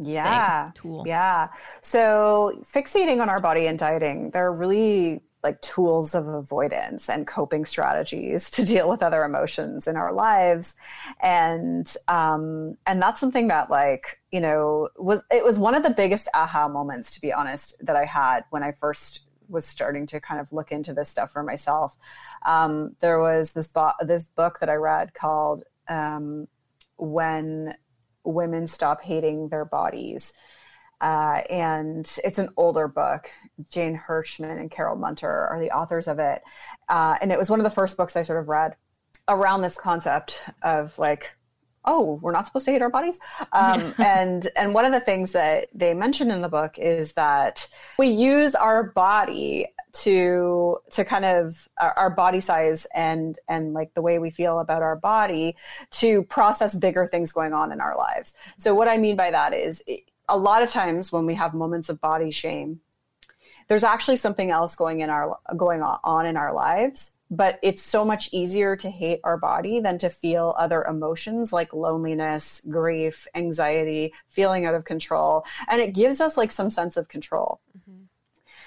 Speaker 3: yeah
Speaker 2: tool.
Speaker 3: yeah so fixating on our body and dieting they're really like tools of avoidance and coping strategies to deal with other emotions in our lives and um and that's something that like you know was it was one of the biggest aha moments to be honest that i had when i first was starting to kind of look into this stuff for myself um there was this bo- this book that i read called um when women stop hating their bodies. Uh, and it's an older book. Jane Hirschman and Carol Munter are the authors of it. Uh, and it was one of the first books I sort of read around this concept of like, oh, we're not supposed to hate our bodies. [LAUGHS] Um, and and one of the things that they mention in the book is that we use our body to to kind of our, our body size and and like the way we feel about our body to process bigger things going on in our lives. So what I mean by that is it, a lot of times when we have moments of body shame, there's actually something else going in our going on in our lives but it's so much easier to hate our body than to feel other emotions like loneliness grief anxiety feeling out of control. And it gives us like some sense of control. Mm-hmm.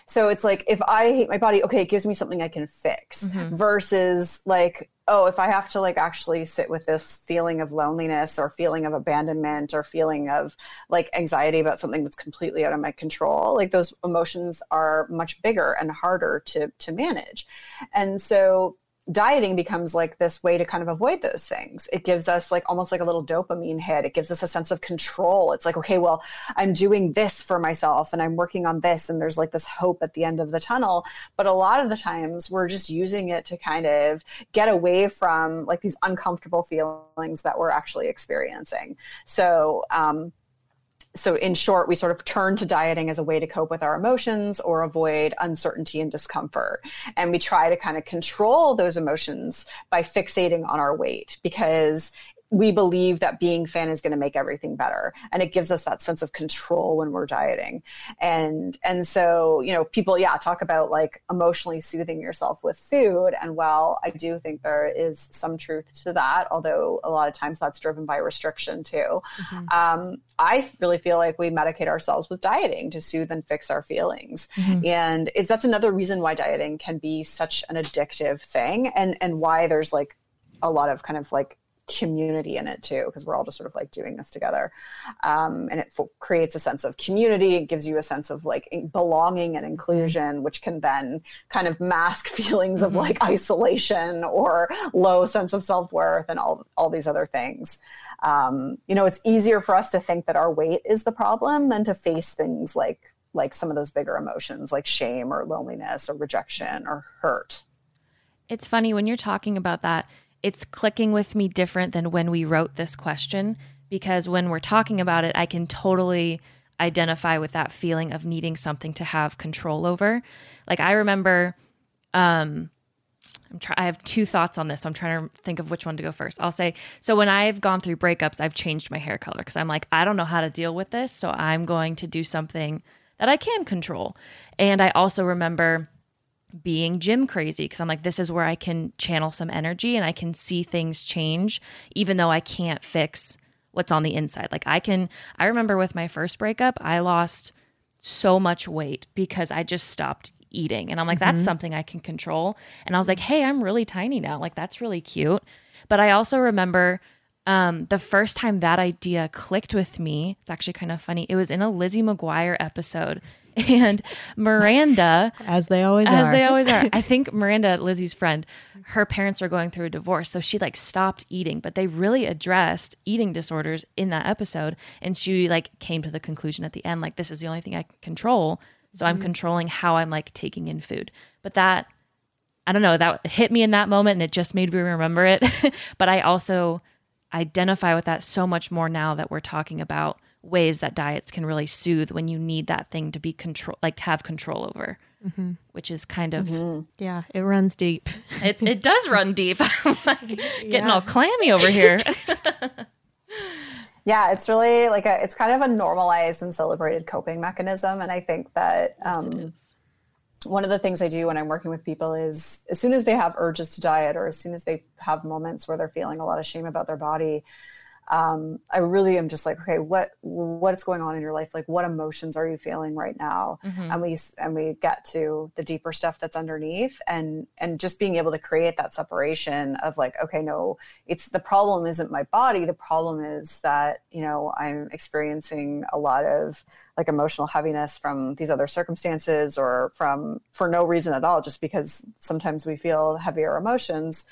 Speaker 3: So it's like if I hate my body, okay, it gives me something I can fix mm-hmm. versus like, oh, if I have to like actually sit with this feeling of loneliness or feeling of abandonment or feeling of like anxiety about something that's completely out of my control, like those emotions are much bigger and harder to to manage. And so dieting becomes like this way to kind of avoid those things. It gives us like almost like a little dopamine hit. It gives us a sense of control. It's like, okay, well, I'm doing this for myself and I'm working on this and there's like this hope at the end of the tunnel. But a lot of the times we're just using it to kind of get away from like these uncomfortable feelings that we're actually experiencing. So, um, so in short we sort of turn to dieting as a way to cope with our emotions or avoid uncertainty and discomfort. And we try to kind of control those emotions by fixating on our weight because we believe that being thin is going to make everything better and it gives us that sense of control when we're dieting and and so you know people yeah talk about like emotionally soothing yourself with food and while i do think there is some truth to that although a lot of times that's driven by restriction too mm-hmm. um, i really feel like we medicate ourselves with dieting to soothe and fix our feelings mm-hmm. and it's that's another reason why dieting can be such an addictive thing and and why there's like a lot of kind of like community in it too because we're all just sort of like doing this together um, and it f- creates a sense of community it gives you a sense of like belonging and inclusion mm-hmm. which can then kind of mask [LAUGHS] feelings of mm-hmm. like isolation or low sense of self-worth and all all these other things um, you know it's easier for us to think that our weight is the problem than to face things like like some of those bigger emotions like shame or loneliness or rejection or hurt
Speaker 1: it's funny when you're talking about that it's clicking with me different than when we wrote this question because when we're talking about it, I can totally identify with that feeling of needing something to have control over. Like I remember um I'm try- I have two thoughts on this. So I'm trying to think of which one to go first. I'll say, so when I've gone through breakups, I've changed my hair color because I'm like, I don't know how to deal with this. So I'm going to do something that I can control. And I also remember being gym crazy because I'm like, this is where I can channel some energy and I can see things change, even though I can't fix what's on the inside. Like, I can, I remember with my first breakup, I lost so much weight because I just stopped eating. And I'm like, mm-hmm. that's something I can control. And I was like, hey, I'm really tiny now. Like, that's really cute. But I also remember um, the first time that idea clicked with me, it's actually kind of funny. It was in a Lizzie McGuire episode, [LAUGHS] and Miranda,
Speaker 2: as they always
Speaker 1: as
Speaker 2: are.
Speaker 1: they always are. I [LAUGHS] think Miranda, Lizzie's friend, her parents are going through a divorce, so she like stopped eating. But they really addressed eating disorders in that episode, and she like came to the conclusion at the end, like this is the only thing I can control. So I'm mm-hmm. controlling how I'm like taking in food. But that, I don't know, that hit me in that moment, and it just made me remember it. [LAUGHS] but I also identify with that so much more now that we're talking about ways that diets can really soothe when you need that thing to be control like have control over mm-hmm. which is kind of mm-hmm.
Speaker 2: yeah it runs deep
Speaker 1: it, it does run deep [LAUGHS] i'm like getting yeah. all clammy over here [LAUGHS]
Speaker 3: yeah it's really like a it's kind of a normalized and celebrated coping mechanism and i think that um, one of the things I do when I'm working with people is as soon as they have urges to diet or as soon as they have moments where they're feeling a lot of shame about their body, um, I really am just like, okay, what what's going on in your life? Like, what emotions are you feeling right now? Mm-hmm. And we and we get to the deeper stuff that's underneath, and and just being able to create that separation of like, okay, no, it's the problem isn't my body. The problem is that you know I'm experiencing a lot of like emotional heaviness from these other circumstances or from for no reason at all, just because sometimes we feel heavier emotions.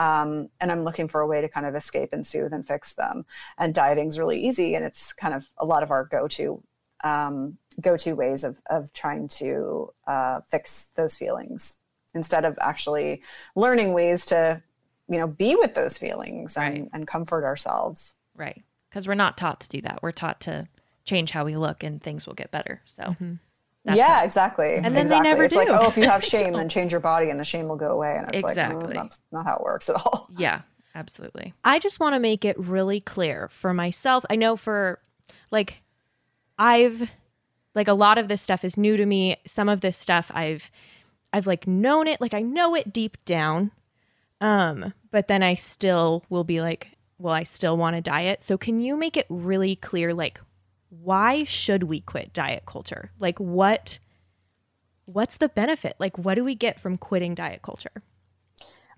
Speaker 3: Um, and I'm looking for a way to kind of escape and soothe and fix them. And dieting's really easy, and it's kind of a lot of our go-to um, go-to ways of of trying to uh, fix those feelings instead of actually learning ways to you know be with those feelings and, and comfort ourselves.
Speaker 1: Right, because we're not taught to do that. We're taught to change how we look, and things will get better. So. Mm-hmm.
Speaker 3: That's yeah, how. exactly.
Speaker 2: And then
Speaker 3: exactly.
Speaker 2: they never
Speaker 3: it's
Speaker 2: do.
Speaker 3: like, oh, if you have [LAUGHS] shame, then change your body, and the shame will go away. And it's
Speaker 1: exactly.
Speaker 3: like, mm, that's not how it works at all. [LAUGHS]
Speaker 1: Yeah, absolutely.
Speaker 2: I just want to make it really clear for myself. I know for like, I've like a lot of this stuff is new to me. Some of this stuff I've I've like known it, like I know it deep down. Um, but then I still will be like, well, I still want to diet. So can you make it really clear, like why should we quit diet culture? Like what what's the benefit? Like what do we get from quitting diet culture?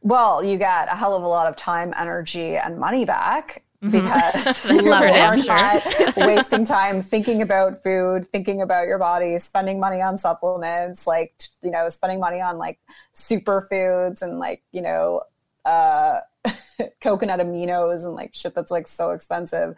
Speaker 3: Well, you get a hell of a lot of time, energy, and money back mm-hmm. because [LAUGHS] you are not [LAUGHS] wasting time thinking about food, thinking about your body, spending money on supplements, like you know, spending money on like superfoods and like you know, uh, [LAUGHS] [LAUGHS] coconut aminos and like shit that's like so expensive.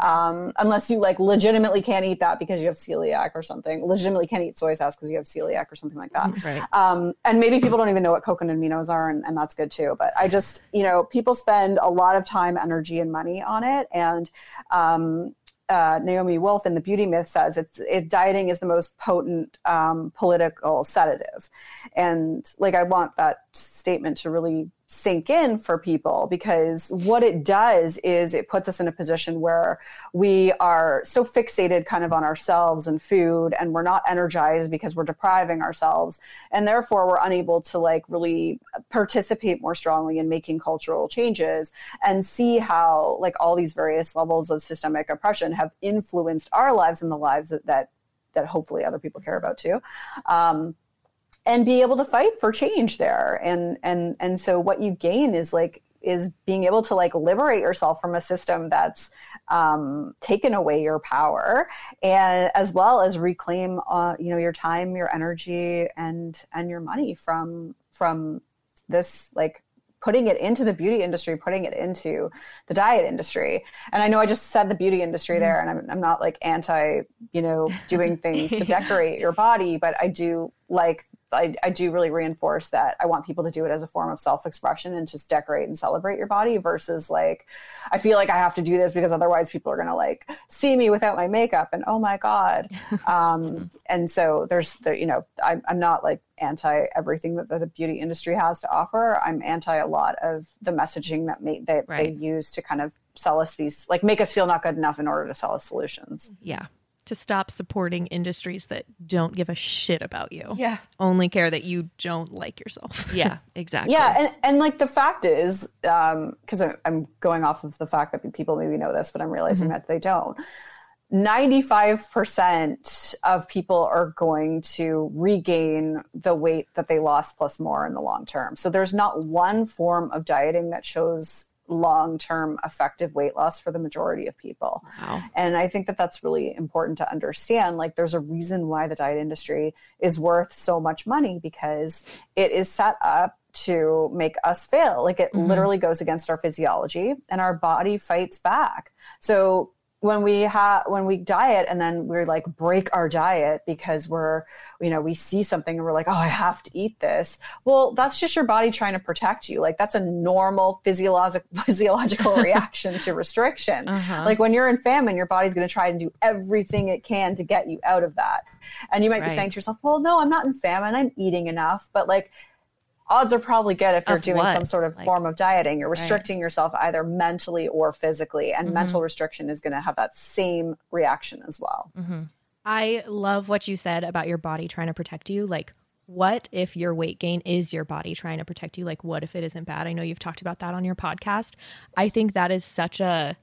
Speaker 3: Um, unless you like legitimately can't eat that because you have celiac or something. Legitimately can't eat soy sauce because you have celiac or something like that.
Speaker 1: Right.
Speaker 3: Um, and maybe people don't even know what coconut aminos are, and, and that's good too. But I just, you know, people spend a lot of time, energy, and money on it, and um, uh, Naomi Wolf in the Beauty Myth says it's it, dieting is the most potent um, political sedative, and like I want that statement to really sink in for people because what it does is it puts us in a position where we are so fixated kind of on ourselves and food and we're not energized because we're depriving ourselves. And therefore we're unable to like really participate more strongly in making cultural changes and see how like all these various levels of systemic oppression have influenced our lives and the lives that that, that hopefully other people care about too. Um, and be able to fight for change there and and and so what you gain is like is being able to like liberate yourself from a system that's um, taken away your power and as well as reclaim uh, you know your time your energy and and your money from from this like putting it into the beauty industry, putting it into the diet industry. And I know I just said the beauty industry mm-hmm. there, and I'm, I'm not like anti, you know, doing things to [LAUGHS] decorate your body, but I do like I, I do really reinforce that I want people to do it as a form of self expression and just decorate and celebrate your body versus like, I feel like I have to do this because otherwise people are going to like see me without my makeup and oh my God. [LAUGHS] um, and so there's the, you know, I, I'm not like anti everything that the beauty industry has to offer. I'm anti a lot of the messaging that, may, that right. they use to kind of sell us these, like make us feel not good enough in order to sell us solutions.
Speaker 2: Yeah to stop supporting industries that don't give a shit about you.
Speaker 1: Yeah.
Speaker 2: Only care that you don't like yourself. [LAUGHS]
Speaker 1: yeah, exactly.
Speaker 3: Yeah. And, and like the fact is, because um, I'm going off of the fact that people maybe know this, but I'm realizing mm-hmm. that they don't. 95% of people are going to regain the weight that they lost plus more in the long term. So there's not one form of dieting that shows long term effective weight loss for the majority of people. Wow. And I think that that's really important to understand. Like, there's a reason why the diet industry is worth so much money because it is set up to make us fail. Like, it mm-hmm. literally goes against our physiology and our body fights back. So, when we have when we diet and then we're like break our diet because we're you know we see something and we're like oh i have to eat this. Well that's just your body trying to protect you. Like that's a normal [LAUGHS] physiological physiological [LAUGHS] reaction to restriction. Uh-huh. like when you're in famine your body's going to try and do everything it can to get you out of that. And you might right. be saying to yourself well no i'm not in famine. I'm eating enough. But like odds are probably good if you're of doing what? some sort of like, form of dieting. You're restricting right. yourself either mentally or physically, and mm-hmm. mental restriction is going to have that same reaction as well.
Speaker 2: Mm-hmm. I love what you said about your body trying to protect you. Like, what if your weight gain is your body trying to protect you? Like, what if it isn't bad? I know you've talked about that on your podcast. I think that is such a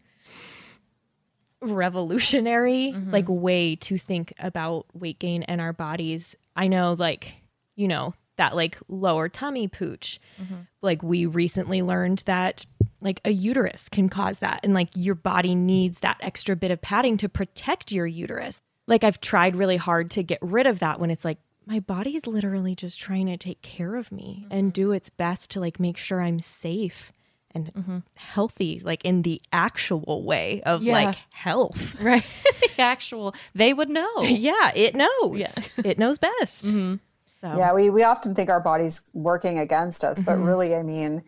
Speaker 2: revolutionary mm-hmm. like way to think about weight gain and our bodies. I know like, you know, that like lower tummy pooch. Mm-hmm. Like we recently learned that like a uterus can cause that and like your body needs that extra bit of padding to protect your uterus. Like I've tried really hard to get rid of that when it's like my body is literally just trying to take care of me mm-hmm. and do its best to like make sure I'm safe and mm-hmm. healthy like in the actual way of yeah. like health [LAUGHS]
Speaker 1: right [LAUGHS] the actual they would know [LAUGHS]
Speaker 2: yeah it knows yeah. it knows best mm-hmm.
Speaker 3: So yeah, we we often think our body's working against us, but mm-hmm. really, I mean.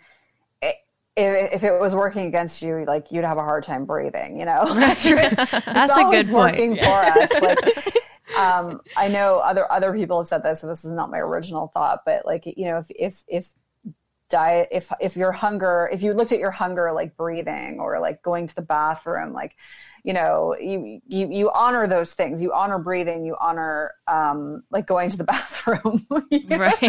Speaker 3: if, if, it was working against you, like you'd have a hard time breathing, you know. [LAUGHS]
Speaker 1: That's true. That's a good point.
Speaker 3: Working for us, like [LAUGHS] um, I know other other people have said this, and this is not my original thought, but like you know, if if if diet, if if your hunger, if you looked at your hunger like breathing or like going to the bathroom, like you know you you you honor those things you honor breathing you honor um like going to the [LAUGHS] bathroom [LAUGHS] right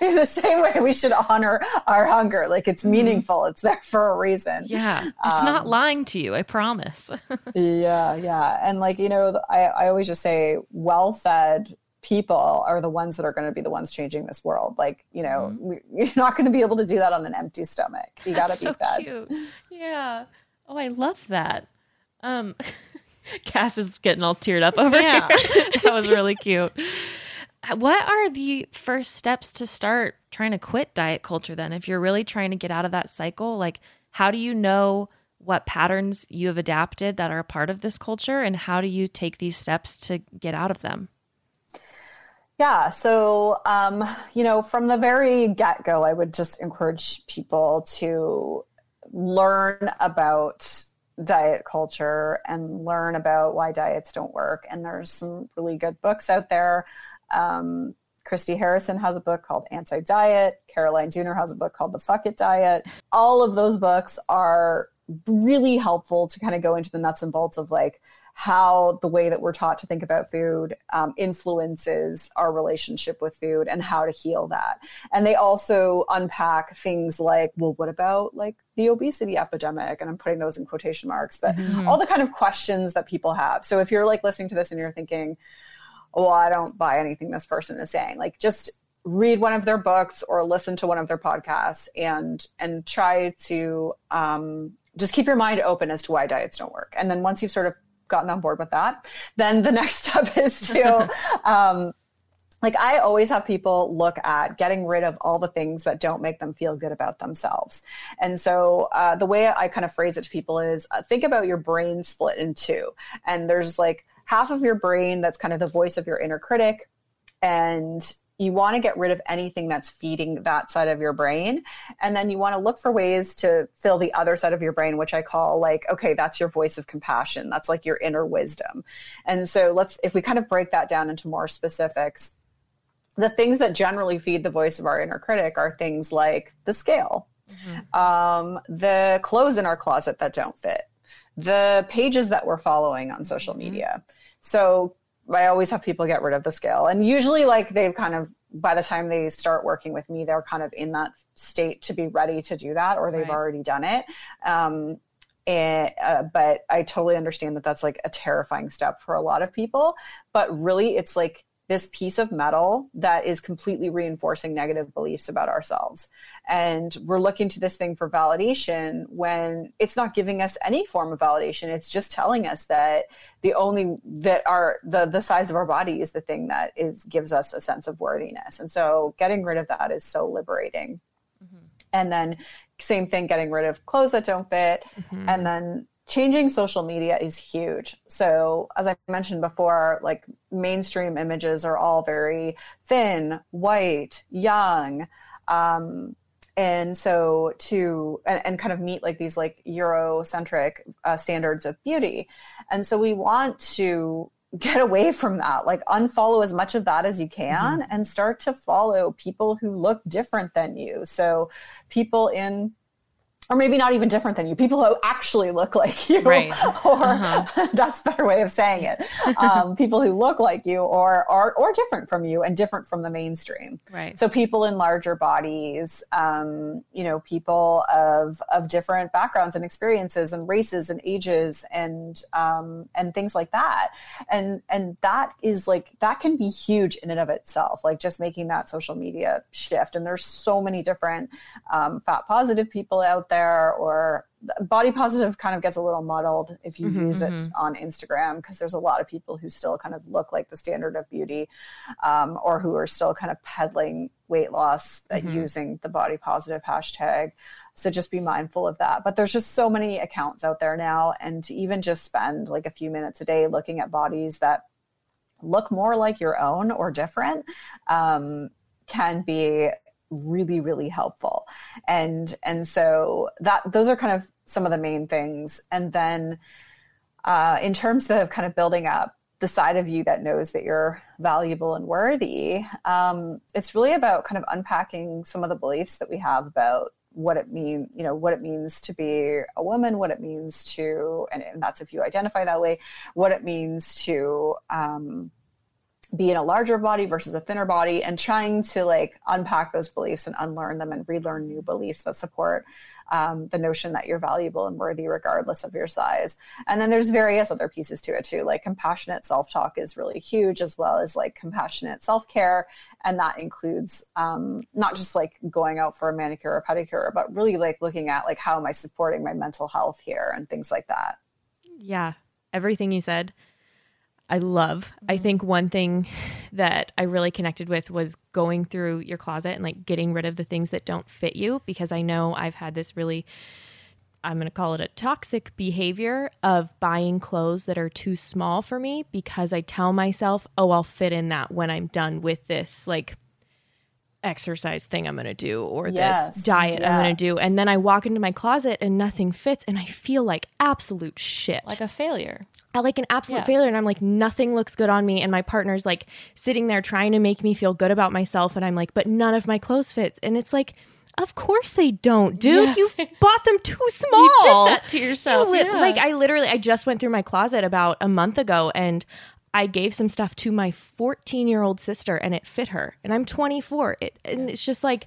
Speaker 3: in the same way we should honor our hunger like it's mm-hmm. meaningful it's there for a reason
Speaker 1: yeah it's um, not lying to you i promise [LAUGHS]
Speaker 3: yeah yeah and like you know i, I always just say well fed people are the ones that are going to be the ones changing this world. Like, you know, mm. you're not going to be able to do that on an empty stomach. You got to be so fed. Cute.
Speaker 1: Yeah. Oh, I love that. Um, [LAUGHS] Cass is getting all teared up over yeah. here. [LAUGHS] that was really cute. [LAUGHS] What are the first steps to start trying to quit diet culture then? If you're really trying to get out of that cycle, like how do you know what patterns you have adapted that are a part of this culture and how do you take these steps to get out of them?
Speaker 3: Yeah, so um, you know, from the very get go, I would just encourage people to learn about diet culture and learn about why diets don't work. And there's some really good books out there. Um, Christy Harrison has a book called Anti Diet. Caroline Dooner has a book called The Fuck It Diet. All of those books are really helpful to kind of go into the nuts and bolts of like how the way that we're taught to think about food um, influences our relationship with food and how to heal that. And they also unpack things like, well, what about like the obesity epidemic? And I'm putting those in quotation marks, but mm-hmm. all the kind of questions that people have. So if you're like listening to this and you're thinking, oh, I don't buy anything this person is saying, like just read one of their books or listen to one of their podcasts and and try to um, just keep your mind open as to why diets don't work. And then once you've sort of gotten on board with that, then the [LAUGHS] next step is to, um, like, I always have people look at getting rid of all the things that don't make them feel good about themselves. And so uh, the way I kind of phrase it to people is uh, think about your brain split in two. And there's like half of your brain that's kind of the voice of your inner critic. And you want to get rid of anything that's feeding that side of your brain. And then you want to look for ways to fill the other side of your brain, which I call like, okay, that's your voice of compassion. That's like your inner wisdom. And so let's, if we kind of break that down into more specifics, the things that generally feed the voice of our inner critic are things like the scale, mm-hmm. um, the clothes in our closet that don't fit, the pages that we're following on social mm-hmm. media. So I always have people get rid of the scale. And usually, like, they've kind of, by the time they start working with me, they're kind of in that state to be ready to do that, or they've right. already done it. Um, and, uh, but I totally understand that that's like a terrifying step for a lot of people. But really, it's like this piece of metal that is completely reinforcing negative beliefs about ourselves. And we're looking to this thing for validation when it's not giving us any form of validation. It's just telling us that the only that our the the size of our body is the thing that is gives us a sense of worthiness. And so getting rid of that is so liberating. Mm-hmm. And then same thing, getting rid of clothes that don't fit. Mm-hmm. And then changing social media is huge. So, as I mentioned before, like mainstream images are all very thin, white, young. Um, and so to and, and, kind of meet like these like eurocentric uh, standards of beauty and so we want to [LAUGHS] get away from that like unfollow as much of that as you can mm-hmm. and start to follow people who look different than you so people in or maybe not even different than you, people who actually look like you, right. [LAUGHS] or uh-huh. [LAUGHS] that's a better way of saying it. Um, [LAUGHS] people who look like you, or are or different from you, and different from the mainstream.
Speaker 1: Right.
Speaker 3: So people in larger bodies, um, you know, people of of different backgrounds and experiences, and races and ages, and um, and things like that. And and that is like that can be huge in and of itself. Like just making that social media shift. And there's so many different um, fat positive people out there there or body positive kind of gets a little muddled if you mm-hmm, use it mm-hmm. on Instagram because there's a lot of people who still kind of look like the standard of beauty um, or who are still kind of peddling weight loss mm-hmm. using the body positive hashtag. So just be mindful of that. But there's just so many accounts out there now. And to even just spend like a few minutes a day looking at bodies that look more like your own or different um, can be really really helpful. And and so that those are kind of some of the main things. And then uh, in terms of kind of building up the side of you that knows that you're valuable and worthy um, it's really about kind of unpacking some of the beliefs that we have about what it mean you know what it means to be a woman what it means to and, and that's if you identify that way what it means to um, be in a larger body versus a thinner body and trying to like unpack those beliefs and unlearn them and relearn new beliefs that support um, the notion that you're valuable and worthy regardless of your size. And then there's various other pieces to it too like compassionate self-talk is really huge as well as like compassionate self-care. And that includes um, not just like going out for a manicure or pedicure but really like looking at like how am i supporting my mental health here and things like that.
Speaker 2: Yeah. Everything you said I love. I mm-hmm. think one thing that I really connected with was going through your closet and like getting rid of the things that don't fit you because I know I've had this really I'm going to call it a toxic behavior of buying clothes that are too small for me because I tell myself, "Oh, I'll fit in that when I'm done with this like exercise thing I'm going to do or yes, this diet yes. I'm going to do." And then I walk into my closet and nothing fits and I feel like absolute shit.
Speaker 1: Like a failure.
Speaker 2: Like an absolute
Speaker 1: Yeah.
Speaker 2: failure and I'm like nothing looks good on me and my partner's like sitting there trying to make me feel good about myself and I'm like but none of my clothes fits and it's like of course they don't dude
Speaker 1: Yeah.
Speaker 2: you [LAUGHS] bought them too small
Speaker 1: You did that to
Speaker 2: You
Speaker 1: yourself. yeah.
Speaker 2: like I literally I just went through my closet about a month ago and I gave some stuff to my 14 year old sister and it fit her and I'm 24 it, and it's just like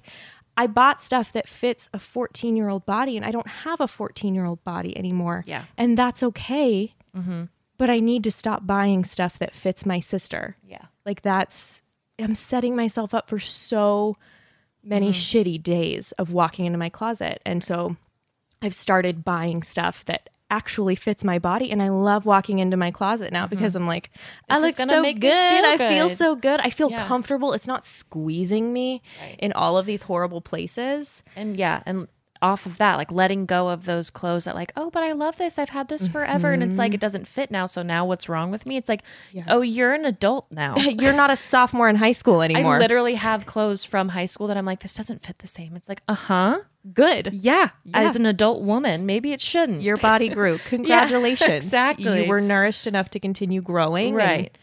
Speaker 2: I bought stuff that fits a 14 year old body and I don't have a 14 year old body anymore
Speaker 1: Yeah.
Speaker 2: and that's okay
Speaker 1: Mm-hmm.
Speaker 2: But I need to stop buying stuff that fits my sister.
Speaker 1: yeah.
Speaker 2: Like that's I'm setting myself up for so many mm-hmm. shitty days of walking into my closet. And so I've started buying stuff that actually fits my body and I love walking into my closet now mm-hmm. because I'm like I
Speaker 1: This
Speaker 2: look
Speaker 1: gonna
Speaker 2: so good. I feel so good. I feel
Speaker 1: Yeah.
Speaker 2: comfortable. It's not squeezing me
Speaker 1: Right.
Speaker 2: in all of these horrible places.
Speaker 1: and yeah and off of that like letting go of those clothes that like oh but i love this i've had this forever and it's like it doesn't fit now so now what's wrong with me it's like oh you're an adult now [LAUGHS]
Speaker 2: You're not a sophomore in high school anymore.
Speaker 1: i literally have clothes from high school that i'm like this doesn't fit the same it's like uh-huh
Speaker 2: good.
Speaker 1: yeah,
Speaker 2: Yeah.
Speaker 1: as an adult woman maybe it shouldn't
Speaker 2: Your body grew. [LAUGHS] Congratulations.
Speaker 1: exactly.
Speaker 2: You were nourished enough to continue growing. and-
Speaker 1: right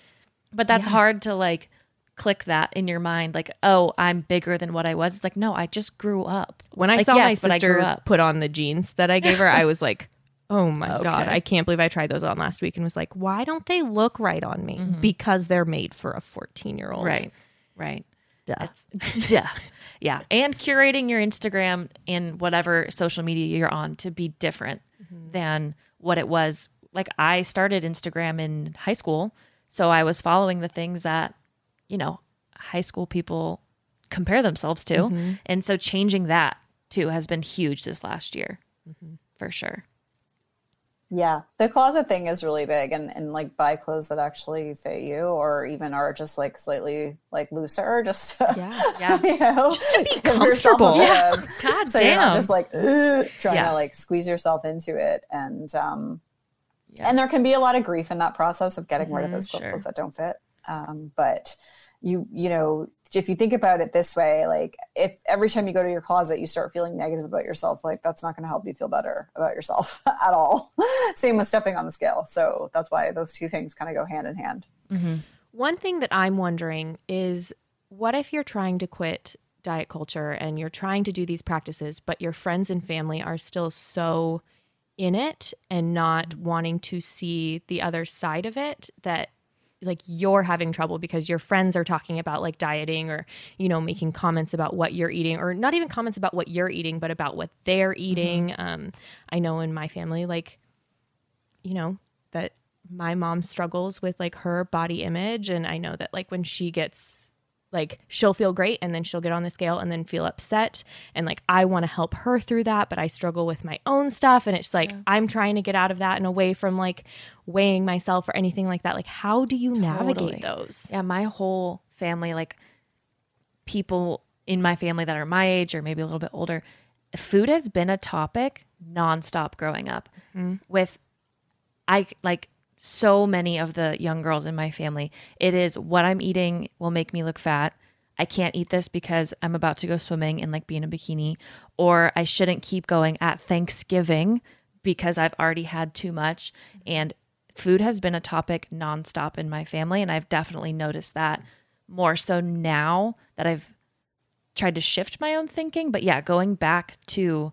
Speaker 1: but that's hard to like click that in your mind like oh i'm bigger than what i was it's like no i just grew up
Speaker 2: when I
Speaker 1: Like,
Speaker 2: saw
Speaker 1: yes,
Speaker 2: my
Speaker 1: but I grew
Speaker 2: sister put on the jeans that I gave her, I [LAUGHS] was like, oh my God, I can't believe I tried those on last week and was like, why don't they look right on me?
Speaker 1: Mm-hmm.
Speaker 2: Because they're made for a 14 year old.
Speaker 1: right right
Speaker 2: Duh.
Speaker 1: That's duh. [LAUGHS] [LAUGHS] Yeah. And curating your Instagram and whatever social media you're on to be different than what it was. Like I started Instagram in high school. So I was following the things that, you know, high school people compare themselves to. And so changing that too has been huge this last year. For sure.
Speaker 3: Yeah, the closet thing is really big, and and like buy clothes that actually fit you, or even are just like slightly like looser, [LAUGHS] just to,
Speaker 2: Yeah.
Speaker 1: Yeah. [LAUGHS]
Speaker 3: you know,
Speaker 2: Just to be [LAUGHS]
Speaker 3: give yourself a
Speaker 2: comfortable.
Speaker 1: Yeah. God
Speaker 3: so you're not
Speaker 1: damn.
Speaker 3: just like trying
Speaker 1: Yeah.
Speaker 3: to like squeeze yourself into it, and um,
Speaker 1: Yeah.
Speaker 3: and there can be a lot of grief in that process of getting rid of
Speaker 1: Mhm,
Speaker 3: those clothes
Speaker 1: sure.
Speaker 3: that don't fit. Um, but you you know if you think about it this way like if every time you go to your closet you start feeling negative about yourself like that's not going to help you feel better about yourself [LAUGHS] at all. [LAUGHS] Same with stepping on the scale. So that's why those two things kind of go hand in hand. Mm-hmm.
Speaker 2: One thing that I'm wondering is what if you're trying to quit diet culture and you're trying to do these practices, but your friends and family are still so in it and not mm-hmm. wanting to see the other side of it that like you're having trouble because your friends are talking about like dieting or you know making comments about what you're eating or not even comments about what you're eating but about what they're eating. Um i know in my family like you know that my mom struggles with like her body image. And i know that like when she gets like she'll feel great and then she'll get on the scale and then feel upset. And like i want to help her through that but i struggle with my own stuff. And it's like i'm trying to get out of that and away from like weighing myself or anything like that. Like how do you navigate those?
Speaker 1: Yeah, my whole family, like people in my family that are my age or maybe a little bit older, food has been a topic nonstop growing up. Mm-hmm. With I like so many of the young girls in my family, it is what I'm eating will make me look fat. I can't eat this because I'm about to go swimming and like be in a bikini, or I shouldn't keep going at Thanksgiving because I've already had too much. And food has been a topic nonstop in my family. And I've definitely noticed that more so now that I've tried to shift my own thinking. But yeah, going back to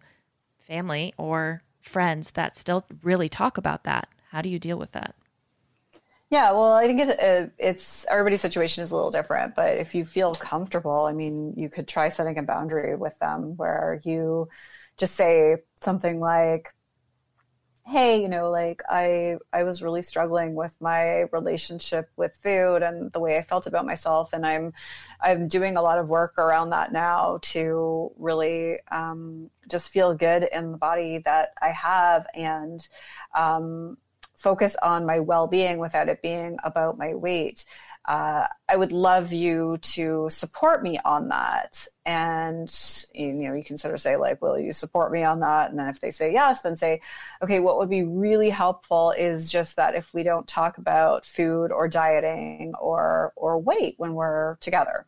Speaker 1: family or friends that still really talk about that. How do you deal with that?
Speaker 3: Yeah, well, I think it, it, it's everybody's situation is a little different, but if you feel comfortable, I mean, you could try setting a boundary with them where you just say something like, "Hey, you know, like I I was really struggling with my relationship with food and the way I felt about myself, and I'm I'm doing a lot of work around that now to really um, just feel good in the body that I have and." Um, focus on my well-being without it being about my weight uh, i would love you to support me on that. And you know you can sort of say like will you support me on that? And then if they say yes then say okay what would be really helpful is just that if we don't talk about food or dieting or or weight when we're together.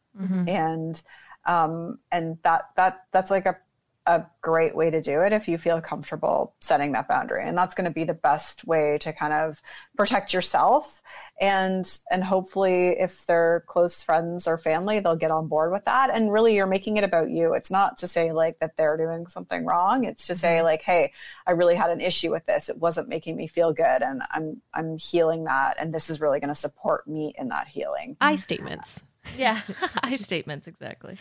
Speaker 3: And um and that that that's like a a great way to do it if you feel comfortable setting that boundary. And that's going to be the best way to kind of protect yourself. And and hopefully if they're close friends or family they'll get on board with that. And really you're making it about you. It's not to say like that they're doing something wrong. It's to mm-hmm. say like hey i really had an issue with this. It wasn't making me feel good and i'm i'm healing that and this is really going to support me in that healing.
Speaker 2: I statements.
Speaker 1: Yeah. [LAUGHS] I statements exactly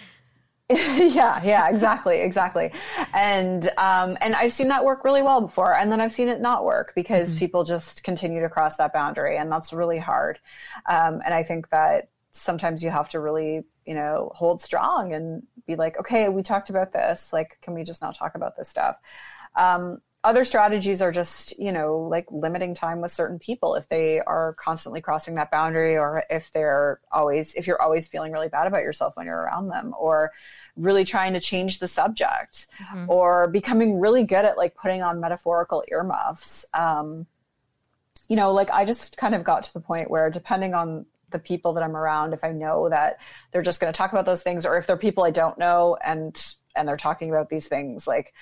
Speaker 1: [LAUGHS]
Speaker 3: yeah yeah exactly exactly. And um and i've seen that work really well before and then i've seen it not work because mm-hmm. people just continue to cross that boundary and that's really hard. Um and i think that sometimes you have to really you know hold strong and be like okay we talked about this. Like can we just not talk about this stuff? Um other strategies are just you know like limiting time with certain people if they are constantly crossing that boundary or if they're always if you're always feeling really bad about yourself when you're around them or really trying to change the subject mm-hmm. or becoming really good at like putting on metaphorical earmuffs um, you know like i just kind of got to the point where depending on the people that i'm around if i know that they're just going to talk about those things or if they're people i don't know and and they're talking about these things like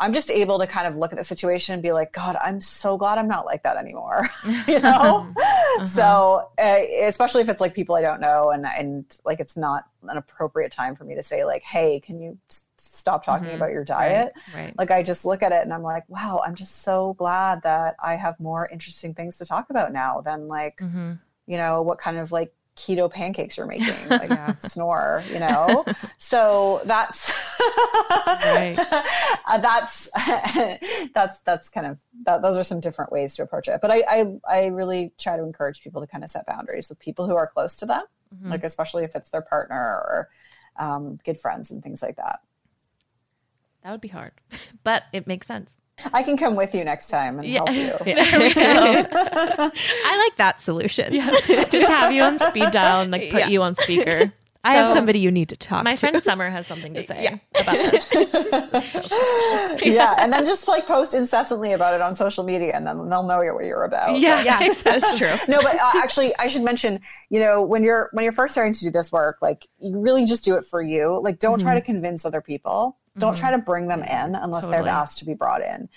Speaker 3: I'm just able to kind of look at the situation and be like, God, I'm so glad I'm not like that anymore. [LAUGHS] you [LAUGHS] know? uh-huh. So, uh, especially if it's like people I don't know and, and like it's not an appropriate time for me to say, like, hey, can you stop talking mm-hmm. about your diet? Right. right. Like, I just look at it and I'm like, wow, I'm just so glad that I have more interesting things to talk about now than like, mm-hmm. you know, what kind of like keto pancakes you're making like [LAUGHS] yeah. snore you know so that's [LAUGHS] uh, that's [LAUGHS] that's that's kind of that, those are some different ways to approach it but I, I, I really try to encourage people to kind of set boundaries with people who are close to them mm-hmm. like especially if it's their partner or um, good friends and things like that
Speaker 1: that would be hard but it makes sense
Speaker 3: I can come with you next time and yeah. help you. [LAUGHS]
Speaker 2: I like that solution. Yeah. [LAUGHS]
Speaker 1: Just have you on speed dial and like put yeah. you on speaker. [LAUGHS]
Speaker 2: I have somebody you need to talk
Speaker 1: my
Speaker 2: to.
Speaker 1: friend Summer has something to say yeah. about this.
Speaker 3: so, yeah, and then just like post incessantly about it on social media, and then they'll know what you're about.
Speaker 1: Yeah, yeah, that's true.
Speaker 3: no, but uh, actually, I should mention, you know, when you're when you're first starting to do this work, like you really just do it for you. Like, don't mm-hmm. try to convince other people. Don't mm-hmm. try to bring them in unless totally. they've asked to be brought in.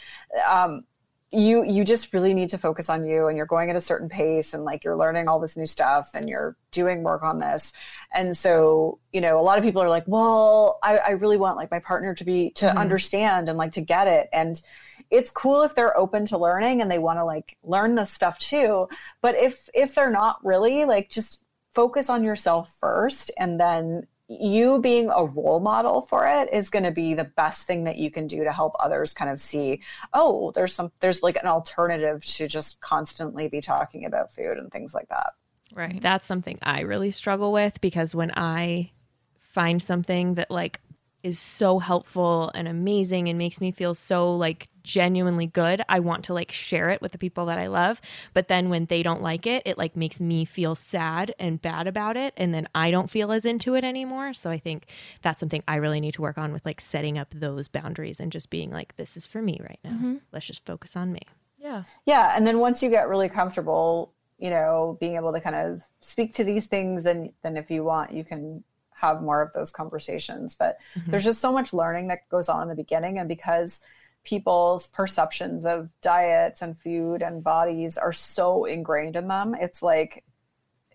Speaker 3: Um, you you just really need to focus on you and you're going at a certain pace and like you're learning all this new stuff and you're doing work on this and so you know a lot of people are like well i, I really want like my partner to be to mm-hmm. understand and like to get it and it's cool if they're open to learning and they want to like learn this stuff too but if if they're not really like just focus on yourself first and then you being a role model for it is going to be the best thing that you can do to help others kind of see oh there's some there's like an alternative to just constantly be talking about food and things like that.
Speaker 2: Right. That's something i really struggle with because when i find something that like is so helpful and amazing and makes me feel so like genuinely good, I want to like share it with the people that I love. But then when they don't like it, it like makes me feel sad and bad about it. And then I don't feel as into it anymore. So I think that's something I really need to work on with like setting up those boundaries and just being like, this is for me right now. Mm-hmm. Let's just focus on me.
Speaker 1: Yeah.
Speaker 3: Yeah. And then once you get really comfortable, you know, being able to kind of speak to these things, then then if you want, you can have more of those conversations. But mm-hmm. there's just so much learning that goes on in the beginning. And because people's perceptions of diets and food and bodies are so ingrained in them, it's like,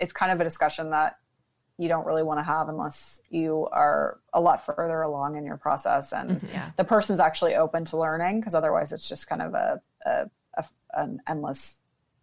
Speaker 3: it's kind of a discussion that you don't really want to have unless you are a lot further along in your process and mm-hmm. yeah. the person's actually open to learning because otherwise it's just kind of a, a, a an endless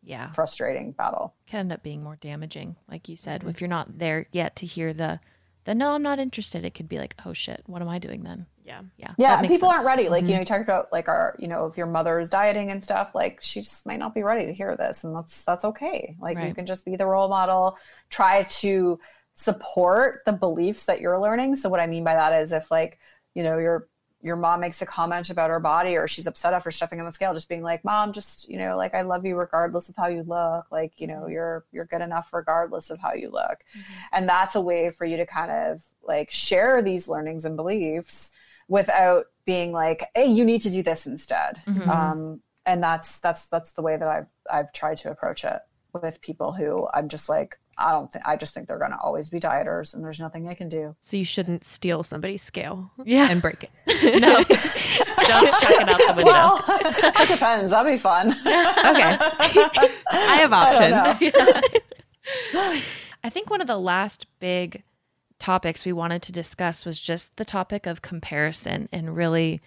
Speaker 3: yeah frustrating battle
Speaker 1: can end up being more damaging like you said mm-hmm. if you're not there yet to hear the then no, I'm not interested. It could be like, oh shit, what am I doing then?
Speaker 2: Yeah.
Speaker 1: Yeah.
Speaker 3: Yeah. People sense. aren't ready. Like, mm-hmm. you know, you talked about like our, you know, if your mother's dieting and stuff, like she just might not be ready to hear this. And that's, that's okay. Like right. you can just be the role model, try to support the beliefs that you're learning. So what I mean by that is if like, you know, you're your mom makes a comment about her body or she's upset after stepping on the scale just being like mom just you know like i love you regardless of how you look like you know mm-hmm. you're you're good enough regardless of how you look mm-hmm. and that's a way for you to kind of like share these learnings and beliefs without being like hey you need to do this instead mm-hmm. um, and that's that's that's the way that i've i've tried to approach it with people who i'm just like I don't think I just think they're going to always be dieters and there's nothing I can do.
Speaker 2: So you shouldn't steal somebody's scale
Speaker 1: Yeah.
Speaker 2: and break it. [LAUGHS]
Speaker 1: no, [LAUGHS] don't chuck it out the window.
Speaker 3: Well, [LAUGHS] that depends. That'd be fun.
Speaker 2: okay. I have
Speaker 3: don't
Speaker 2: options.
Speaker 1: I think one of the last big topics we wanted to discuss was just the topic of comparison and really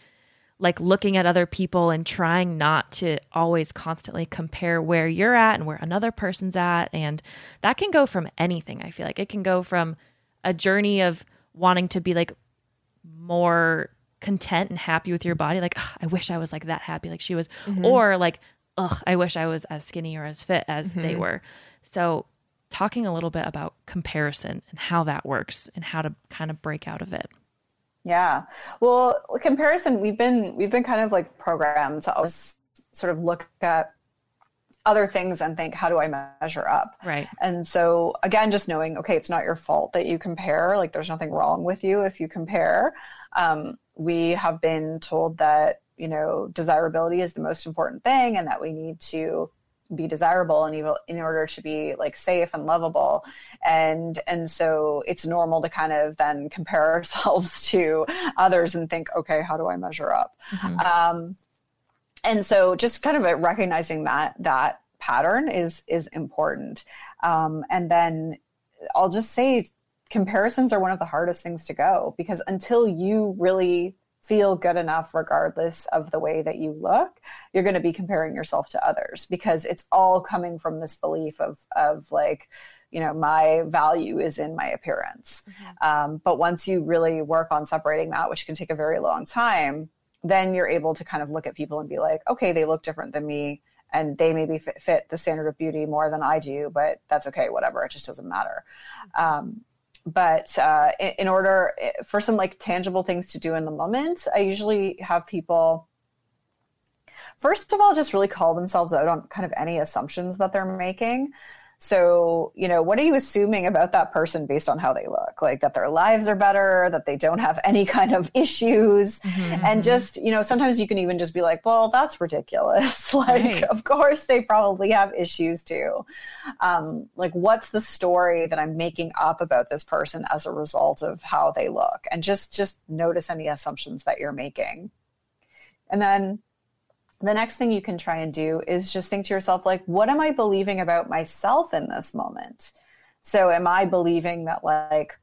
Speaker 1: like looking at other people and trying not to always constantly compare where you're at and where another person's at. And that can go from anything, I feel like. It can go from a journey of wanting to be like more content and happy with your body, like, I wish I was like that happy like she was, mm-hmm. or like, ugh, I wish I was as skinny or as fit as they mm-hmm. were. So, talking a little bit about comparison and how that works and how to kind of break out of it.
Speaker 3: Yeah. Well, comparison, we've been we've been kind of like programmed to always sort of look at other things and think, how do I measure up?
Speaker 1: Right.
Speaker 3: And so again, just knowing, okay, it's not your fault that you compare. Like there's nothing wrong with you if you compare. Um, we have been told that, you know, desirability is the most important thing and that we need to be desirable and evil in order to be like safe and lovable. And and so it's normal to kind of then compare [LAUGHS] ourselves to others and think okay how do i measure up? Um, and so just kind of recognizing that that pattern is is important. Um, and then i'll just say comparisons are one of the hardest things to go because until you really feel good enough regardless of the way that you look you're going to be comparing yourself to others because it's all coming from this belief of of like you know my value is in my appearance. Um, but once you really work on separating that which can take a very long time then you're able to kind of look at people and be like okay they look different than me and they maybe fit, fit the standard of beauty more than i do but that's okay whatever it just doesn't matter. Um, but uh, in, order for some like tangible things to do in the moment i usually have people first of all just really call themselves out on kind of any assumptions that they're making so you know what are you assuming about that person based on how they look? Like that their lives are better that they don't have any kind of issues? And just you know sometimes you can even just be like well that's ridiculous. [LAUGHS] Like
Speaker 1: Right.
Speaker 3: of course they probably have issues too. Um, like what's the story that i'm making up about this person as a result of how they look? And just just notice any assumptions that you're making. And then the next thing you can try and do is just think to yourself like what am i believing about myself in this moment? So am i believing that like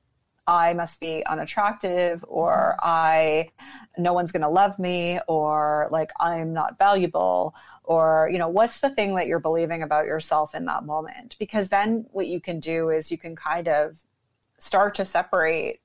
Speaker 3: i must be unattractive or i no one's going to love me or like i'm not valuable? Or you know what's the thing that you're believing about yourself in that moment? Because then what you can do is you can kind of start to separate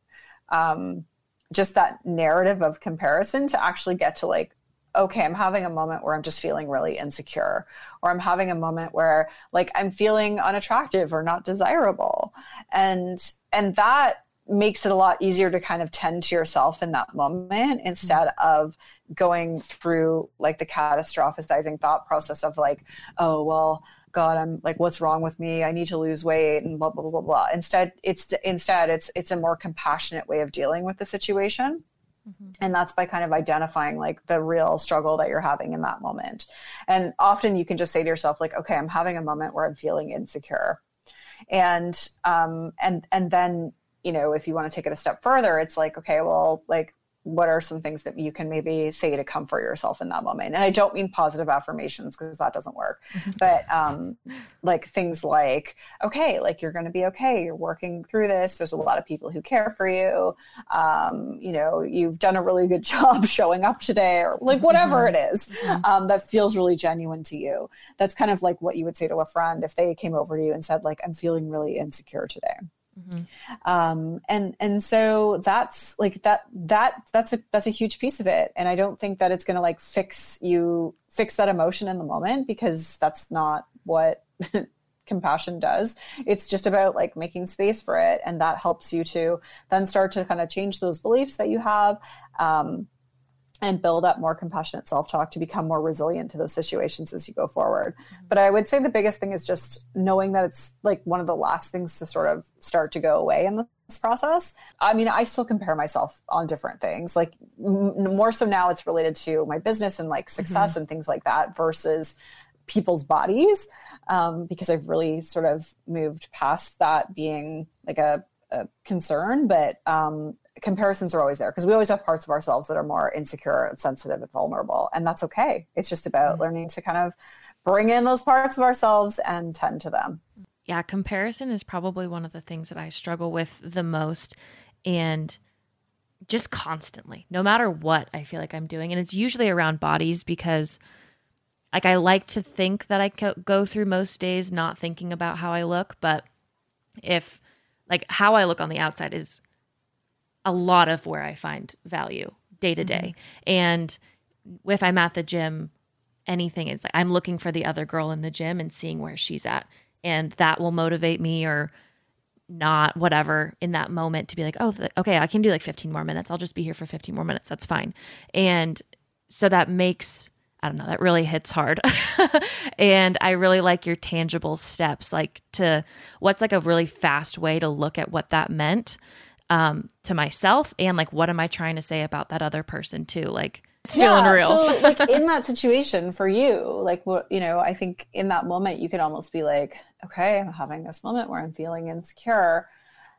Speaker 3: um, just that narrative of comparison to actually get to like okay i'm having a moment where i'm just feeling really insecure or i'm having a moment where like i'm feeling unattractive or not desirable. And and that makes it a lot easier to kind of tend to yourself in that moment instead mm-hmm. of going through like the catastrophizing thought process of like oh well god i'm like what's wrong with me? I need to lose weight and blah blah blah blah blah. Instead it's instead it's it's a more compassionate way of dealing with the situation and that's by kind of identifying like the real struggle that you're having in that moment. And often you can just say to yourself like okay i'm having a moment where i'm feeling insecure. And um and and then you know if you want to take it a step further it's like okay well like what are some things that you can maybe say to comfort yourself in that moment? And i don't mean positive affirmations because that doesn't work. [LAUGHS] But um like things like okay like you're going to be okay. You're working through this. There's a lot of people who care for you. Um you know you've done a really good [LAUGHS] job showing up today or like whatever it is, um, that feels really genuine to you. That's kind of like what you would say to a friend if they came over to you and said like i'm feeling really insecure today um, and and so that's like that that that's a that's a huge piece of it. And i don't think that it's going to like fix you fix that emotion in the moment because that's not what [LAUGHS] compassion does. It's just about like making space for it. And that helps you to then start to kind of change those beliefs that you have. Um, and build up more compassionate self-talk to become more resilient to those situations as you go forward. But i would say the biggest thing is just knowing that it's like one of the last things to sort of start to go away in this process. I mean i still compare myself on different things like m- more so now it's related to my business and like success and things like that versus people's bodies um, because I've really sort of moved past that being like a, a concern. But um, comparisons are always there because we always have parts of ourselves that are more insecure and sensitive and vulnerable, and that's okay. It's just about mm-hmm. learning to kind of bring in those parts of ourselves and tend to them.
Speaker 1: Yeah, comparison is probably one of the things that I struggle with the most. And just constantly, no matter what I feel like I'm doing. And it's usually around bodies because, like, I like to think that I go through most days not thinking about how I look. But if, like, how I look on the outside is a lot of where I find value day to day. Mm-hmm. And if I'm at the gym, anything is like I'm looking for the other girl in the gym and seeing where she's at. And that will motivate me or not whatever in that moment to be like, oh, th- okay, I can do like 15 more minutes. I'll just be here for 15 more minutes. That's fine. And so that makes, I don't know, that really hits hard. [LAUGHS] and I really like your tangible steps, like to what's like a really fast way to look at what that meant um, to myself and like what am I trying to say about that other person too? Like, it's feeling yeah, real.
Speaker 3: so, [LAUGHS] like in that situation for you, like what you know, I think in that moment you could almost be like, okay, I'm having this moment where I'm feeling insecure.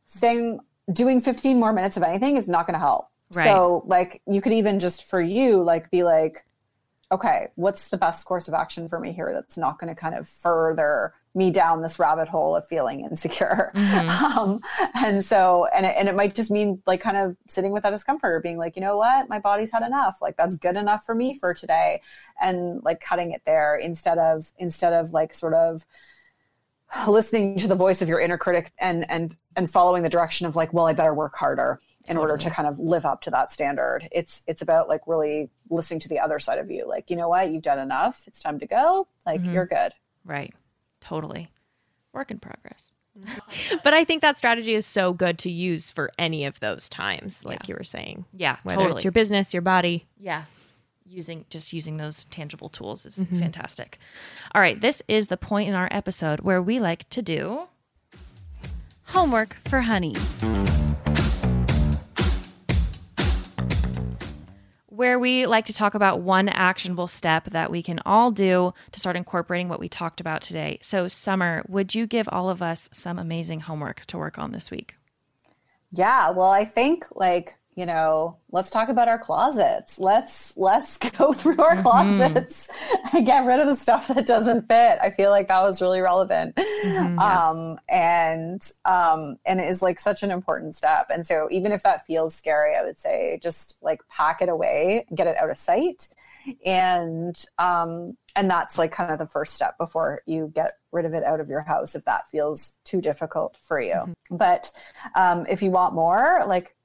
Speaker 3: Saying doing 15 more minutes of anything is not going to help. Right. So, like, you could even just for you, like, be like, okay, what's the best course of action for me here that's not going to kind of further me down this rabbit hole of feeling insecure. Mm-hmm. [LAUGHS] Um, and so, and it, and it might just mean like kind of sitting with that discomfort or being like, you know what, my body's had enough. Like that's good enough for me for today. And like cutting it there instead of, instead of like sort of listening to the voice of your inner critic and, and, and following the direction of like, well, I better work harder in order to kind of live up to that standard. It's it's about like really listening to the other side of you. Like, you know what, you've done enough. It's time to go. Like mm-hmm. you're good.
Speaker 1: Right. Totally. Work in progress. [LAUGHS]
Speaker 2: but I think that strategy is so good to use for any of those times, like yeah. you were saying.
Speaker 1: Yeah,
Speaker 2: Whether
Speaker 1: totally.
Speaker 2: It's your business, your body.
Speaker 1: Yeah. Using just using those tangible tools is mm-hmm. fantastic. All right, this is the point in our episode where we like to do homework for honeys. Where we like to talk about one actionable step that we can all do to start incorporating what we talked about today. So, Summer, would you give all of us some amazing homework to work on this week?
Speaker 3: Yeah, well, I think like you know let's talk about our closets. Let's let's [LAUGHS] go through our mm-hmm. closets and get rid of the stuff that doesn't fit. I feel like that was really relevant. Mm-hmm, yeah. um, and um, and it is like such an important step. And so even if that feels scary i would say just like pack it away get it out of sight. And um, and that's like kind of the first step before you get rid of it out of your house if that feels too difficult for you. Mm-hmm. but um, if you want more like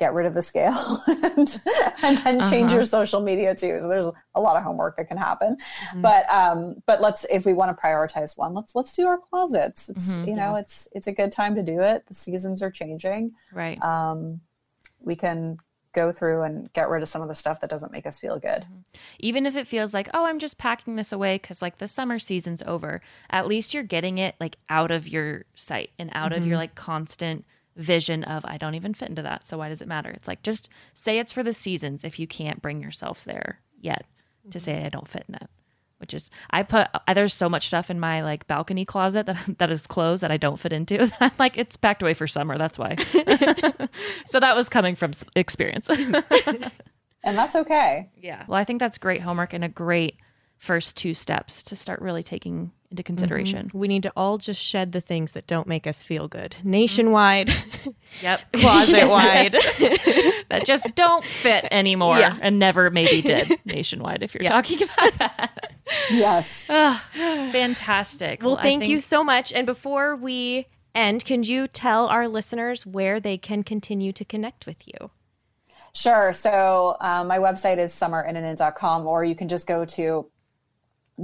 Speaker 3: get rid of the scale [LAUGHS] and, and then change uh-huh. your social media too. So there's a lot of homework that can happen. Mm-hmm. But um, but let's if we want to prioritize one, let's let's do our closets. It's mm-hmm, you know, yeah. it's it's a good time to do it. The seasons are changing.
Speaker 1: Right.
Speaker 3: Um, we can go through and get rid of some of the stuff that doesn't make us feel good. Mm-hmm.
Speaker 1: Even if it feels like, oh, I'm just packing this away because like the summer season's over, at least you're getting it like out of your sight and out mm-hmm. of your mm-hmm. like constant vision of I don't even fit into that. So why does it matter? It's like just say it's for the seasons if you can't bring yourself there yet to say mm-hmm. I don't fit in it. Which is I put there's so much stuff in my like balcony closet that [LAUGHS] that is closed that I don't fit into. [LAUGHS] I'm like it's packed away for summer. That's why. [LAUGHS] so that was coming from experience.
Speaker 3: and that's okay.
Speaker 1: Yeah. Well, I think that's great homework and a great first two steps to start really taking into consideration.
Speaker 2: Mm-hmm. We need to all just shed the things that don't make us feel good. Nationwide. [LAUGHS]
Speaker 1: Yep. [LAUGHS]
Speaker 2: Closet wide. [LAUGHS]
Speaker 1: that just don't fit anymore yeah. and never maybe did nationwide if you're yeah. talking about that.
Speaker 3: Yes.
Speaker 1: Oh, fantastic.
Speaker 2: Well, well thank think... you so much. And before we end, can you tell our listeners where they can continue to connect with you?
Speaker 3: Sure. So um, my website is summerinnanen.com, or you can just go to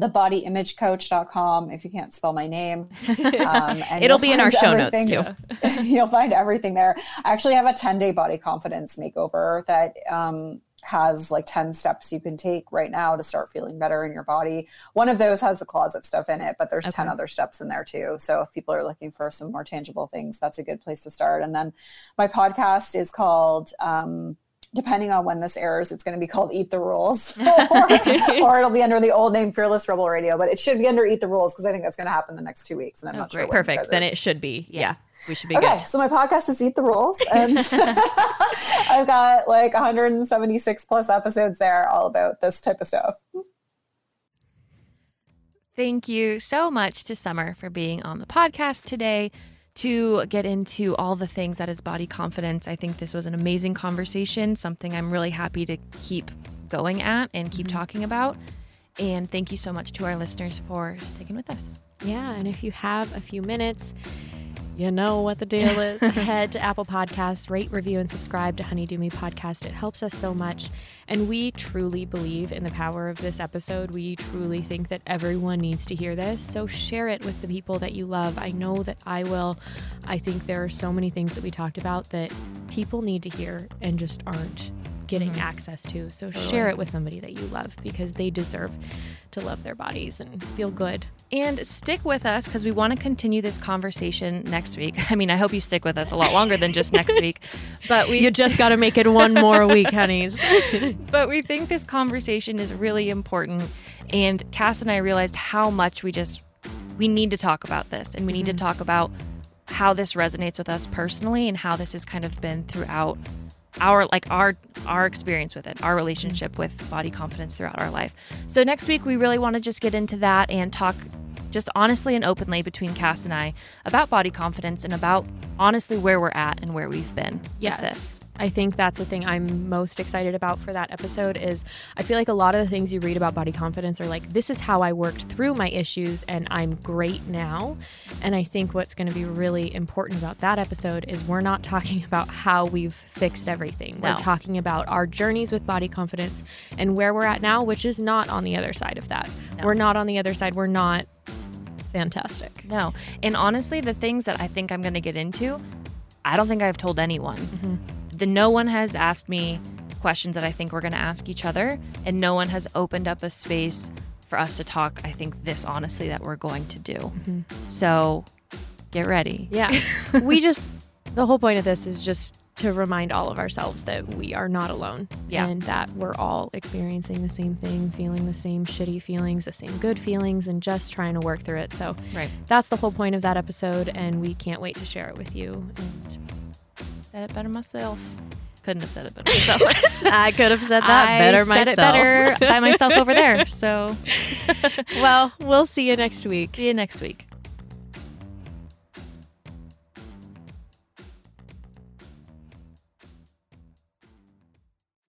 Speaker 3: thebodyimagecoach.com if you can't spell my name. [LAUGHS]
Speaker 1: Um, It'll be in our show notes too. [LAUGHS]
Speaker 3: you'll find everything there. I actually have a 10 day body confidence makeover that um, has like 10 steps you can take right now to start feeling better in your body. One of those has the closet stuff in it, but there's okay. 10 other steps in there too. So if people are looking for some more tangible things, that's a good place to start. And then my podcast is called, um, depending on when this airs, it's going to be called Eat the Rules, or, [LAUGHS] [LAUGHS] or, it'll be under the old name Fearless Rebel Radio. But it should be under Eat the Rules because I think that's going to happen the next two weeks, and I'm
Speaker 2: oh,
Speaker 3: not
Speaker 2: great.
Speaker 3: sure.
Speaker 2: Perfect. Then it should be. Yeah. yeah. We should be
Speaker 3: okay,
Speaker 2: good.
Speaker 3: so my podcast is Eat the Rules, [LAUGHS] and I've got like 176 plus episodes there, all about this type of stuff.
Speaker 1: Thank you so much to Summer for being on the podcast today to get into all the things that is body confidence. I think this was an amazing conversation, something I'm really happy to keep going at and keep mm-hmm. talking about. And thank you so much to our listeners for sticking with us.
Speaker 2: Yeah, and if you have a few minutes, you know what the deal is. [LAUGHS] Head to Apple Podcasts, rate, review, and subscribe to Honey DEWME Podcast. It helps us so much. And we truly believe in the power of this episode. We truly think that everyone needs to hear this. So share it with the people that you love. I know that I will. I think there are so many things that we talked about that people need to hear and just aren't getting mm-hmm. access to. So totally. share it with somebody that you love because they deserve to love their bodies and feel good.
Speaker 1: And stick with us because we want to continue this conversation next week. [LAUGHS] I mean, I hope you stick with us a lot longer than just next week. But we
Speaker 2: You just got to make it one more week, honeys. [LAUGHS] [LAUGHS]
Speaker 1: but we think this conversation is really important and Cass and I realized how much we just we need to talk about this and we need mm-hmm. to talk about how this resonates with us personally and how this has kind of been throughout our like our our experience with it, our relationship with body confidence throughout our life. So next week we really want to just get into that and talk just honestly and openly between Cass and I about body confidence and about honestly where we're at and where we've been yes. with this.
Speaker 2: I think that's the thing I'm most excited about for that episode is I feel like a lot of the things you read about body confidence are like this is how I worked through my issues and I'm great now. And I think what's going to be really important about that episode is we're not talking [LAUGHS] about how we've fixed everything. No. We're talking about our journeys with body confidence and where we're at now, which is not on the other side of that. No. We're not on the other side. We're not fantastic.
Speaker 1: No. And honestly, the things that I think I'm going to get into, I don't think I've told anyone. Mm-hmm the no one has asked me questions that I think we're going to ask each other, and no one has opened up a space for us to talk. I think this honestly that we're going to do. Mm-hmm. So get ready.
Speaker 2: Yeah, [LAUGHS] we just the whole point of this is just to remind all of ourselves that we are not alone yeah. and that we're all experiencing the same thing, feeling the same shitty feelings, the same good feelings, and just trying to work through it. So right. that's the whole point of that episode, and we can't wait to share it with you. And
Speaker 1: said it better myself. Couldn't have said it better [LAUGHS] myself.
Speaker 2: I could have said that I better
Speaker 1: myself.
Speaker 2: said
Speaker 1: it better by myself over there. [LAUGHS] So,
Speaker 2: well, we'll see you next week.
Speaker 1: See you next week.